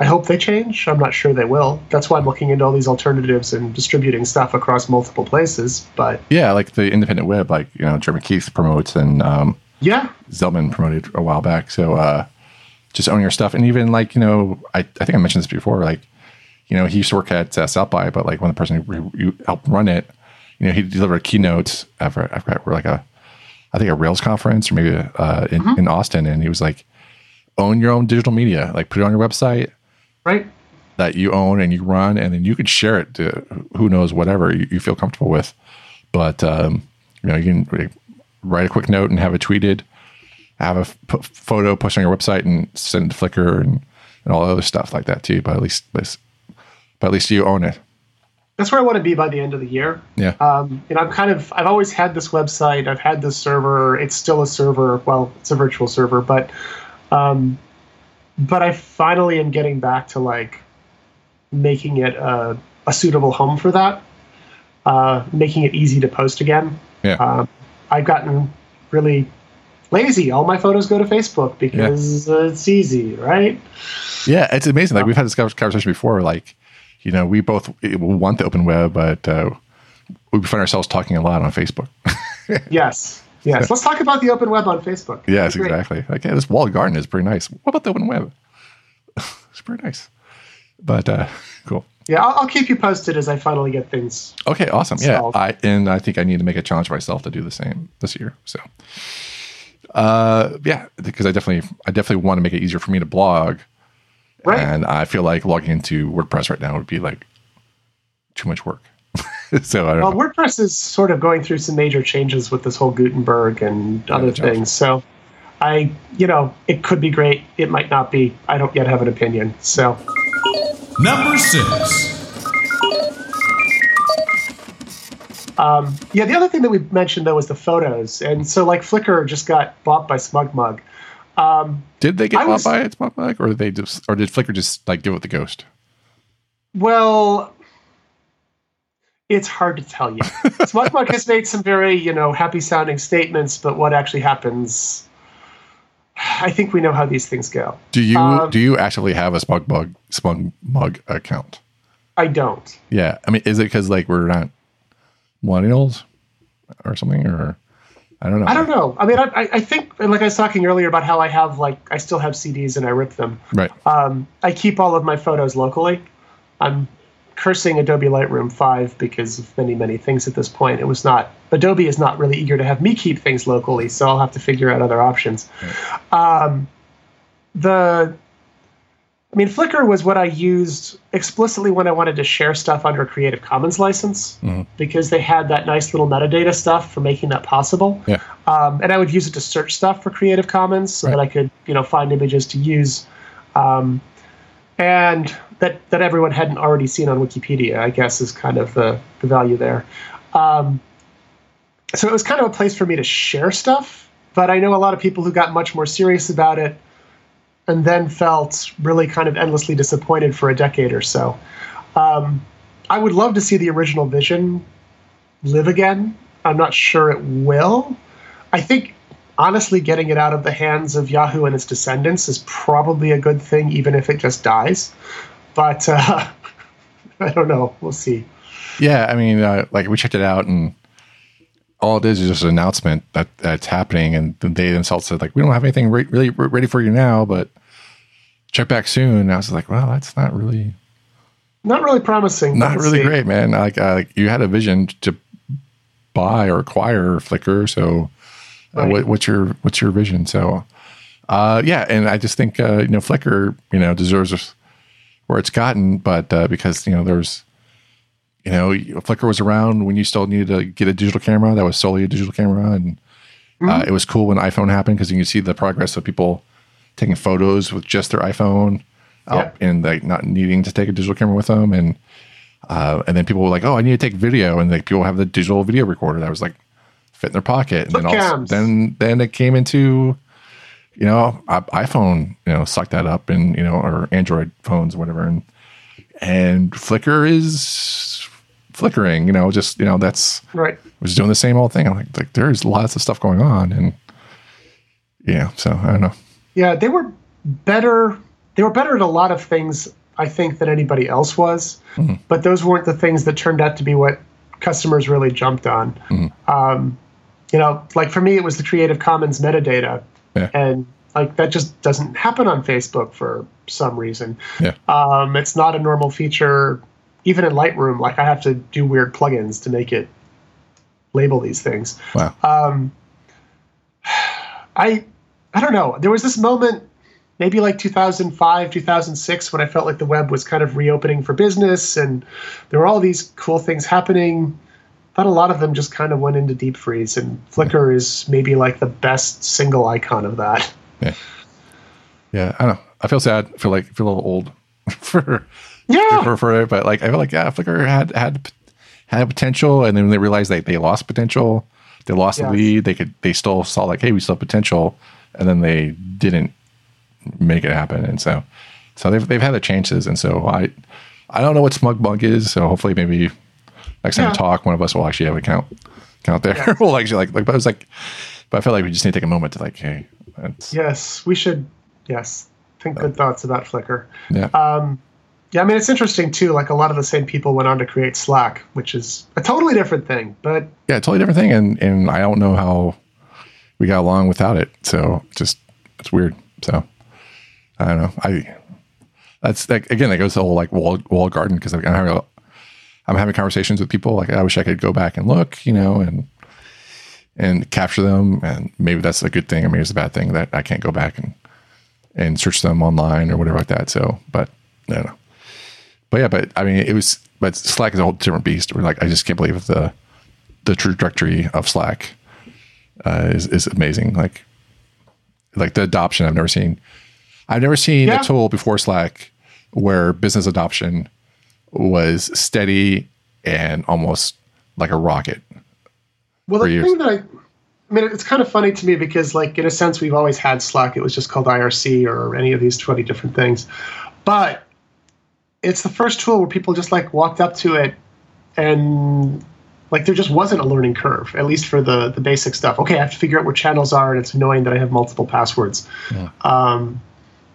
I hope they change. I'm not sure they will. That's why I'm looking into all these alternatives and distributing stuff across multiple places. But Yeah, like the independent web, like you know, Jeremy Keith promotes and um, yeah, Zeldman promoted a while back. So uh, just own your stuff, and even like you know, I, I think I mentioned this before. Like you know, he used to work at uh, South by, but like when the person who, helped run it, you know, he delivered a keynote. I forgot we're like a, I think a Rails conference or maybe uh, in, in Austin, and he was like, own your own digital media, like put it on your website right. that you own and you run, and then you could share it to who knows whatever you, you feel comfortable with. But um, you know, you can write a quick note and have it tweeted, have a p- photo posted on your website, and send it to Flickr and, and all the other stuff like that too. But at least, but, but at least you own it. That's where I want to be by the end of the year. Yeah. Um, and I'm kind of I've always had this website. I've had this server. It's still a server. Well, it's a virtual server, but um, but I finally am getting back to like making it a, a suitable home for that. Uh, making it easy to post again. yeah. Um, I've gotten really lazy. All my photos go to Facebook because uh, it's easy, right? Yeah, it's amazing. Like we've had this conversation before. Like, you know, we both want the open web, but uh, we find ourselves talking a lot on Facebook. Yes. Yes. Let's talk about the open web on Facebook. yes, exactly. Like, yeah, this walled garden is pretty nice. What about the open web? it's pretty nice. But uh, cool. Yeah, I'll, I'll keep you posted as I finally get things. Okay, awesome. Yeah, I and I think I need to make a challenge for myself to do the same this year. So, uh, yeah, because I definitely, I definitely want to make it easier for me to blog, Right. and I feel like logging into WordPress right now would be like too much work. so I don't Well, know. WordPress is sort of going through some major changes with this whole Gutenberg and other things. So, I, you know, it could be great. It might not be. I don't yet have an opinion. So, Number six. Um, yeah, the other thing that we mentioned though was the photos, and so like Flickr just got bought by SmugMug. Um, did they get I bought was- by SmugMug, or did they just, or did Flickr just like give it the ghost? Well, it's hard to tell you. SmugMug has made some very, you know, happy sounding statements, but what actually happens, I think we know how these things go. Do you Um, do you actually have a SmugMug smug mug account? I don't. Yeah, I mean, is it because like we're not millennials or something, or I don't know. I don't know. I mean, I, I- I think, and like I was talking earlier about how I have, like, I still have CDs and I rip them. Right. Um, I keep all of my photos locally. I'm cursing Adobe Lightroom 5 because of many, many things at this point. It was not, Adobe is not really eager to have me keep things locally, so I'll have to figure out other options. Um, the, I mean, Flickr was what I used explicitly when I wanted to share stuff under a Creative Commons license because they had that nice little metadata stuff for making that possible. Yeah. Um, and I would use it to search stuff for Creative Commons so that I could, you know, find images to use. Um, and that, that everyone hadn't already seen on Wikipedia, I guess, is kind of the, the value there. Um, so it was kind of a place for me to share stuff, but I know a lot of people who got much more serious about it and then felt really kind of endlessly disappointed for a decade or so. Um, I would love to see the original vision live again. I'm not sure it will. I think honestly, getting it out of the hands of Yahoo and its descendants is probably a good thing, even if it just dies. But uh, I don't know. We'll see. Yeah, I mean, uh, like we checked it out, and all it is is just an announcement that that's happening, and they themselves said like, we don't have anything re- really re- ready for you now, but check back soon. And I was like, well, that's not really Not really promising. not really see. great, man. Like, uh, like you had a vision to buy or acquire Flickr, so uh, Right. what, what's your what's your vision? So, uh, yeah, and I just think uh, you know Flickr, you know, deserves where it's gotten, but uh, because you know there's you know Flickr was around when you still needed to get a digital camera. That was solely a digital camera, and uh, it was cool when iPhone happened because you can see the progress of people taking photos with just their iPhone out and like not needing to take a digital camera with them. And uh, and then people were like, "Oh, I need to take video," and like people have the digital video recorder that was like fit in their pocket, and then all, then then it came into you know iPhone, you know, sucked that up, and you know, or Android phones, or whatever, and and Flickr is flickering, you know, just you know that's Right. was doing the same old thing. I'm like, like there's lots of stuff going on, and yeah, so I don't know. Yeah, they were better. They were better at a lot of things, I think, than anybody else was. Mm-hmm. But those weren't the things that turned out to be what customers really jumped on. Mm-hmm. Um, you know, like for me, it was the Creative Commons metadata, Yeah. and like that just doesn't happen on Facebook for some reason. Yeah. Um, it's not a normal feature, even in Lightroom. Like I have to do weird plugins to make it label these things. Wow. Um, I I don't know. There was this moment, maybe like 2005, 2006, when I felt like the web was kind of reopening for business, and there were all these cool things happening. But a lot of them just kind of went into deep freeze, and Flickr is maybe like the best single icon of that. Yeah. Yeah. I don't know. I feel sad. I feel like I feel a little old for Yeah, for, for it, but like I feel like yeah, Flickr had had had potential, and then they realized that they lost potential. They lost Yes. the lead. They could they still saw like, hey, we still have potential, and then they didn't make it happen. And so, so they've they've had their chances. And so I I don't know what Smug Bug is. So hopefully maybe next time Yeah. we talk, one of us will actually have a count count there. we'll actually like like. But I was like, but I feel like we just need to take a moment to like, hey, that's, yes, we should. Yes, think good thoughts about Flickr. yeah, Um, yeah, I mean it's interesting too. Like a lot of the same people went on to create Slack, which is a totally different thing. But yeah, totally different thing. And and I don't know how we got along without it. So just it's weird. So I don't know. I that's like again that goes to the whole like wall wall garden because I'm having a, I'm having conversations with people like I wish I could go back and look, you know, and and capture them. And maybe that's a good thing. or maybe it's a bad thing that I can't go back and and search them online or whatever like that. So, but I don't know. But yeah, but I mean, it was, but Slack is a whole different beast. We're like, I just can't believe the the trajectory of Slack uh, is is amazing. Like, like the adoption I've never seen. I've never seen Yeah. a tool before Slack where business adoption was steady and almost like a rocket. Well, the years. thing that I, I mean, it's kind of funny to me because, like, in a sense, we've always had Slack. It was just called IRC or any of these 20 different things. But it's the first tool where people just like walked up to it and like there just wasn't a learning curve, at least for the the basic stuff. Okay, I have to figure out what channels are, and it's annoying that I have multiple passwords. Yeah. Um,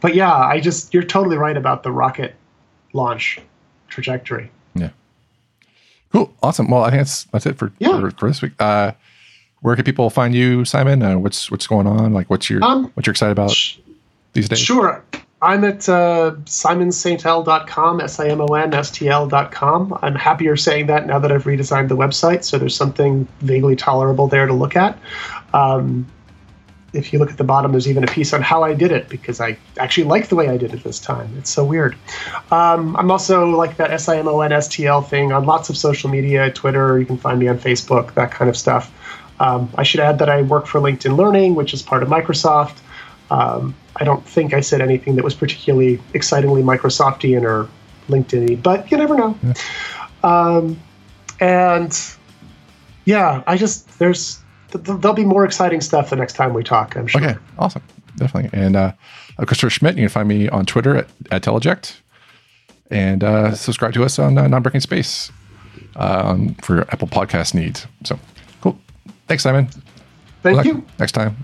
but yeah, I just you're totally right about the rocket launch trajectory. Yeah. Cool. Awesome. Well, I think that's that's it for Yeah. for, for this week. Uh, where can people find you, Simon? Uh, what's what's going on? Like, what's your Um, what you're excited about sh- these days? Sure. I'm at uh, simonstl.com, S I M O N S T L.com. I'm happier saying that now that I've redesigned the website, so there's something vaguely tolerable there to look at. Um, if you look at the bottom, there's even a piece on how I did it because I actually like the way I did it this time. It's so weird. Um, I'm also like that S I M O N S T L thing on lots of social media, Twitter. You can find me on Facebook, that kind of stuff. Um, I should add that I work for LinkedIn Learning, which is part of Microsoft. Um, I don't think I said anything that was particularly excitingly Microsoftian or LinkedIn-y, but you never know. Um, and yeah, I just there's th- th- there'll be more exciting stuff the next time we talk. I'm sure. Okay, awesome, definitely. And uh, Christopher Schmitt, you can find me on Twitter at, at Teleject, and uh, subscribe to us on uh, Non-Breaking Space uh, on, for your Apple Podcast needs. So cool. Thanks, Simon. Thank you. Next time.